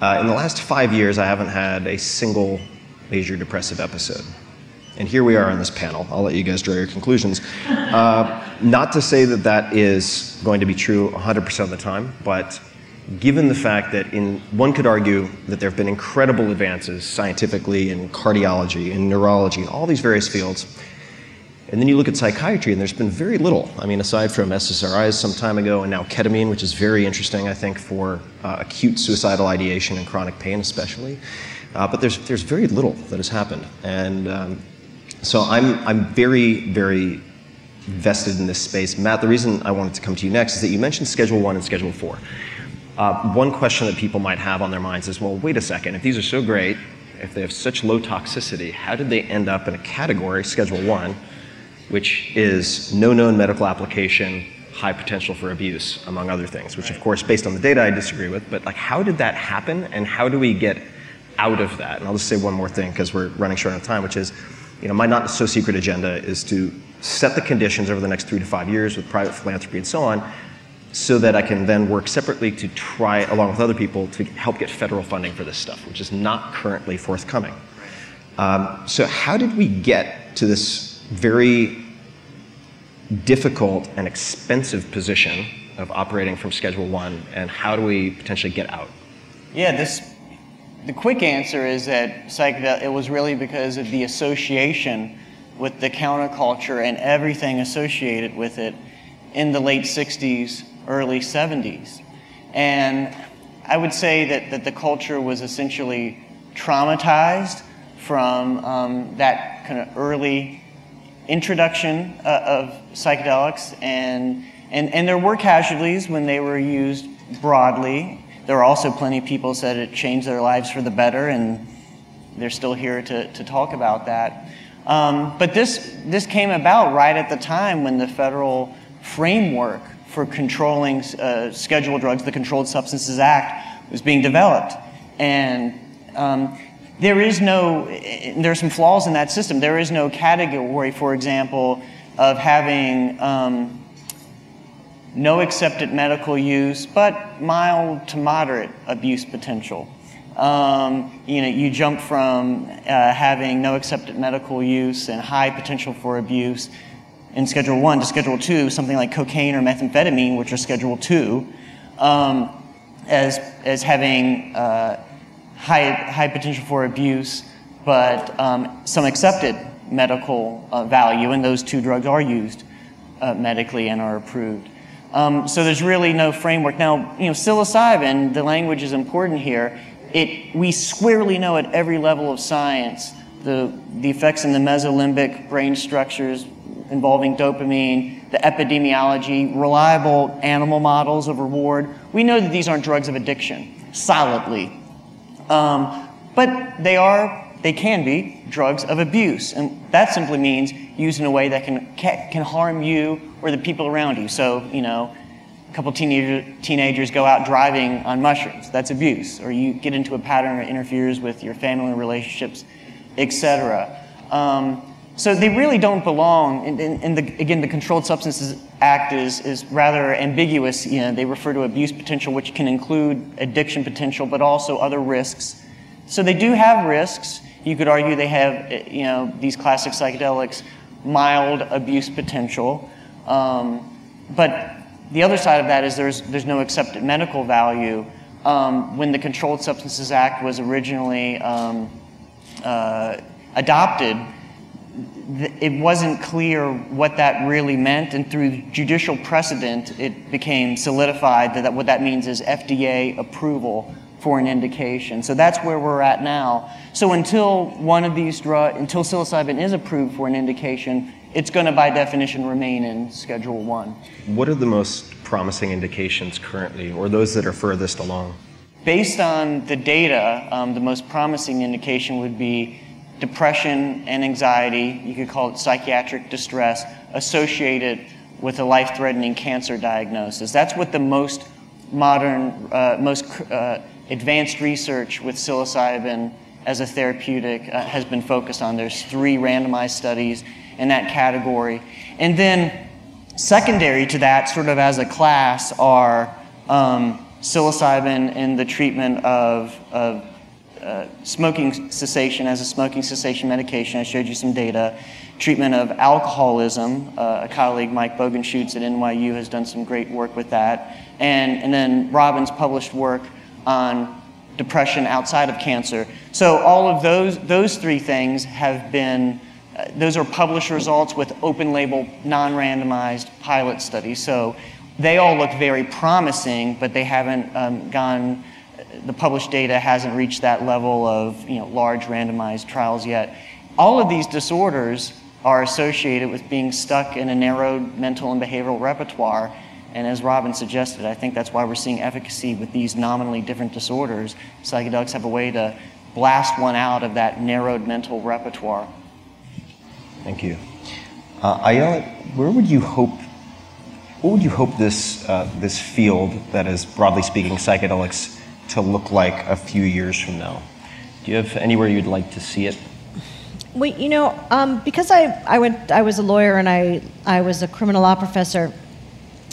Uh, in the last five years, I haven't had a single major depressive episode. And here we are on this panel. I'll let you guys draw your conclusions. Uh, not to say that that is going to be true 100% of the time, but given the fact that in, one could argue that there have been incredible advances scientifically in cardiology, in neurology, all these various fields, and then you look at psychiatry, and there's been very little. I mean, aside from SSRIs some time ago, and now ketamine, which is very interesting, I think, for uh, acute suicidal ideation and chronic pain, especially. Uh, but there's there's very little that has happened, and um, so I'm I'm very very vested in this space. Matt, the reason I wanted to come to you next is that you mentioned Schedule One and Schedule Four. Uh, one question that people might have on their minds is, well, wait a second, if these are so great, if they have such low toxicity, how did they end up in a category, Schedule One? Which is no known medical application, high potential for abuse, among other things, which of course, based on the data, I disagree with. But like, how did that happen, and how do we get out of that? And I'll just say one more thing because we're running short on time, which is, you know, my not so secret agenda is to set the conditions over the next three to five years with private philanthropy and so on, so that I can then work separately to try, along with other people, to help get federal funding for this stuff, which is not currently forthcoming. Um, so, how did we get to this very difficult and expensive position of operating from Schedule One, and how do we potentially get out? Yeah, this. The quick answer is that psychedel- it was really because of the association with the counterculture and everything associated with it in the late 60s, early 70s. And I would say that, that the culture was essentially traumatized from um, that kind of early introduction uh, of psychedelics, and, and, and there were casualties when they were used broadly. There are also plenty of people said it changed their lives for the better, and they're still here to, to talk about that. Um, but this, this came about right at the time when the federal framework for controlling uh, scheduled drugs, the Controlled Substances Act, was being developed. And um, there is no, there are some flaws in that system. There is no category, for example, of having um, no accepted medical use, but mild to moderate abuse potential. Um, you know, you jump from uh, having no accepted medical use and high potential for abuse in Schedule 1 to Schedule 2, something like cocaine or methamphetamine, which are Schedule 2, um, as, as having uh, high, high potential for abuse, but um, some accepted medical uh, value, and those two drugs are used uh, medically and are approved. Um, so there's really no framework. Now, you know, psilocybin, the language is important here. It, we squarely know at every level of science the, the effects in the mesolimbic brain structures involving dopamine, the epidemiology, reliable animal models of reward. We know that these aren't drugs of addiction, solidly. Um, but they are, they can be drugs of abuse. And that simply means used in a way that can, can harm you or the people around you. So, you know, a couple teenager, teenagers go out driving on mushrooms. That's abuse. Or you get into a pattern that interferes with your family relationships, etc. Um, so they really don't belong. And, and, the, again, the Controlled Substances Act is, is rather ambiguous. You know, they refer to abuse potential, which can include addiction potential, but also other risks. So they do have risks. You could argue they have, you know, these classic psychedelics, mild abuse potential. Um, but the other side of that is there's, there's no accepted medical value. Um, when the Controlled Substances Act was originally um, uh, adopted, it wasn't clear what that really meant, and through judicial precedent, it became solidified that, that what that means is FDA approval for an indication. So that's where we're at now. So until one of these drugs, until psilocybin is approved for an indication, it's going to by definition remain in Schedule 1. What are the most promising indications currently, or those that are furthest along? Based on the data, um, the most promising indication would be depression and anxiety, you could call it psychiatric distress, associated with a life threatening cancer diagnosis. That's what the most modern, uh, most uh, advanced research with psilocybin as a therapeutic uh, has been focused on. There's three randomized studies in that category. And then, secondary to that, sort of as a class, are um, psilocybin in the treatment of, of uh, smoking cessation as a smoking cessation medication. I showed you some data. Treatment of alcoholism. Uh, a colleague, Mike Bogenschutz at NYU, has done some great work with that. And, and then Robin's published work on depression outside of cancer. So all of those, those three things have been, uh, those are published results with open label, non randomized pilot studies. So they all look very promising, but they haven't um, gone the published data hasn't reached that level of you know, large randomized trials yet. All of these disorders are associated with being stuck in a narrowed mental and behavioral repertoire. And as Robin suggested, I think that's why we're seeing efficacy with these nominally different disorders. Psychedelics have a way to blast one out of that narrowed mental repertoire. Thank you. Uh, Ayelet, where would you hope, what would you hope this, uh, this field that is, broadly speaking, psychedelics, to look like a few years from now? Do you have anywhere you'd like to see it? Well, you know, um, because I, I went, I was a lawyer and I, I was a criminal law professor,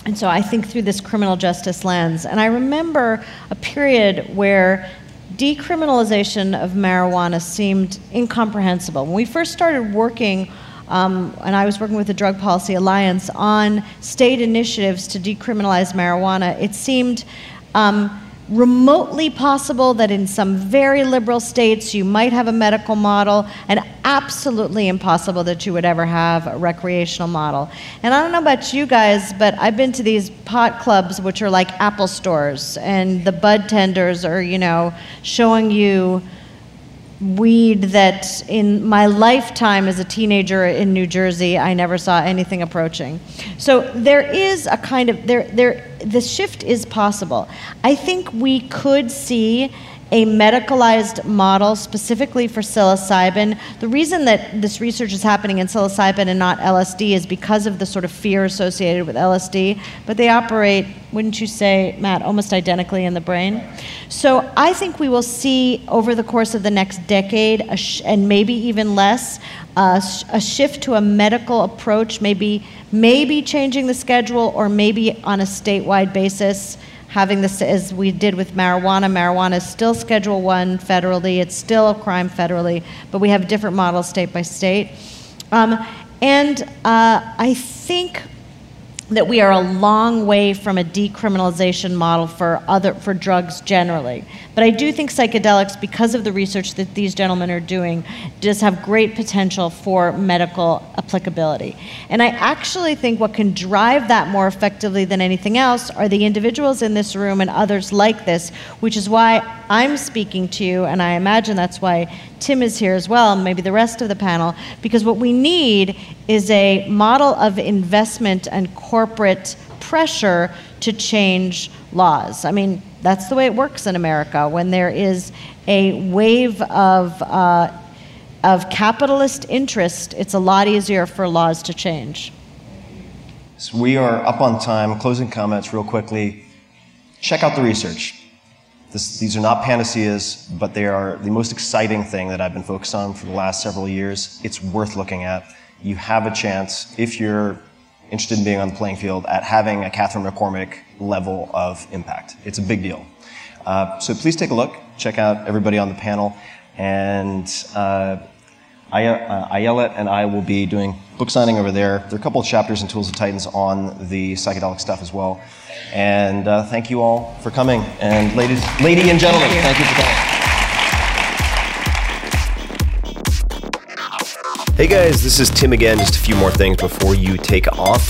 and so I think through this criminal justice lens. And I remember a period where decriminalization of marijuana seemed incomprehensible. When we first started working, um, and I was working with the Drug Policy Alliance on state initiatives to decriminalize marijuana, it seemed um, remotely possible that in some very liberal states you might have a medical model, and absolutely impossible that you would ever have a recreational model. And I don't know about you guys, but I've been to these pot clubs which are like Apple stores, and the bud tenders are, you know, showing you weed that in my lifetime as a teenager in New Jersey I never saw anything approaching. So there is a kind of there there the shift is possible. I think we could see a medicalized model specifically for psilocybin. The reason that this research is happening in psilocybin and not LSD is because of the sort of fear associated with LSD, but they operate, wouldn't you say, Matt, almost identically in the brain? So I think we will see over the course of the next decade, sh- and maybe even less, uh, a shift to a medical approach, maybe, maybe changing the schedule or maybe on a statewide basis having this as we did with marijuana. Marijuana is still Schedule One federally; it's still a crime federally, but we have different models state by state. Um, and uh, I think that we are a long way from a decriminalization model for other for drugs generally. But I do think psychedelics, because of the research that these gentlemen are doing, does have great potential for medical applicability. And I actually think what can drive that more effectively than anything else are the individuals in this room and others like this, which is why I'm speaking to you, and I imagine that's why Tim is here as well, and maybe the rest of the panel, because what we need is a model of investment and corporate pressure to change laws. I mean, that's the way it works in America. When there is a wave of, uh, of capitalist interest, it's a lot easier for laws to change. So we are up on time. Closing comments, real quickly. Check out the research. This, these are not panaceas, but they are the most exciting thing that I've been focused on for the last several years. It's worth looking at. You have a chance, if you're interested in being on the playing field, at having a Katharine McCormick level of impact. It's a big deal. Uh, so please take a look. Check out everybody on the panel. And uh, I, uh, Ayelet and I will be doing book signing over there. There are a couple of chapters in Tools of Titans on the psychedelic stuff as well. And uh, thank you all for coming. And ladies, lady and gentlemen, thank you, thank you for coming. Hey guys, this is Tim again. Just a few more things before you take off.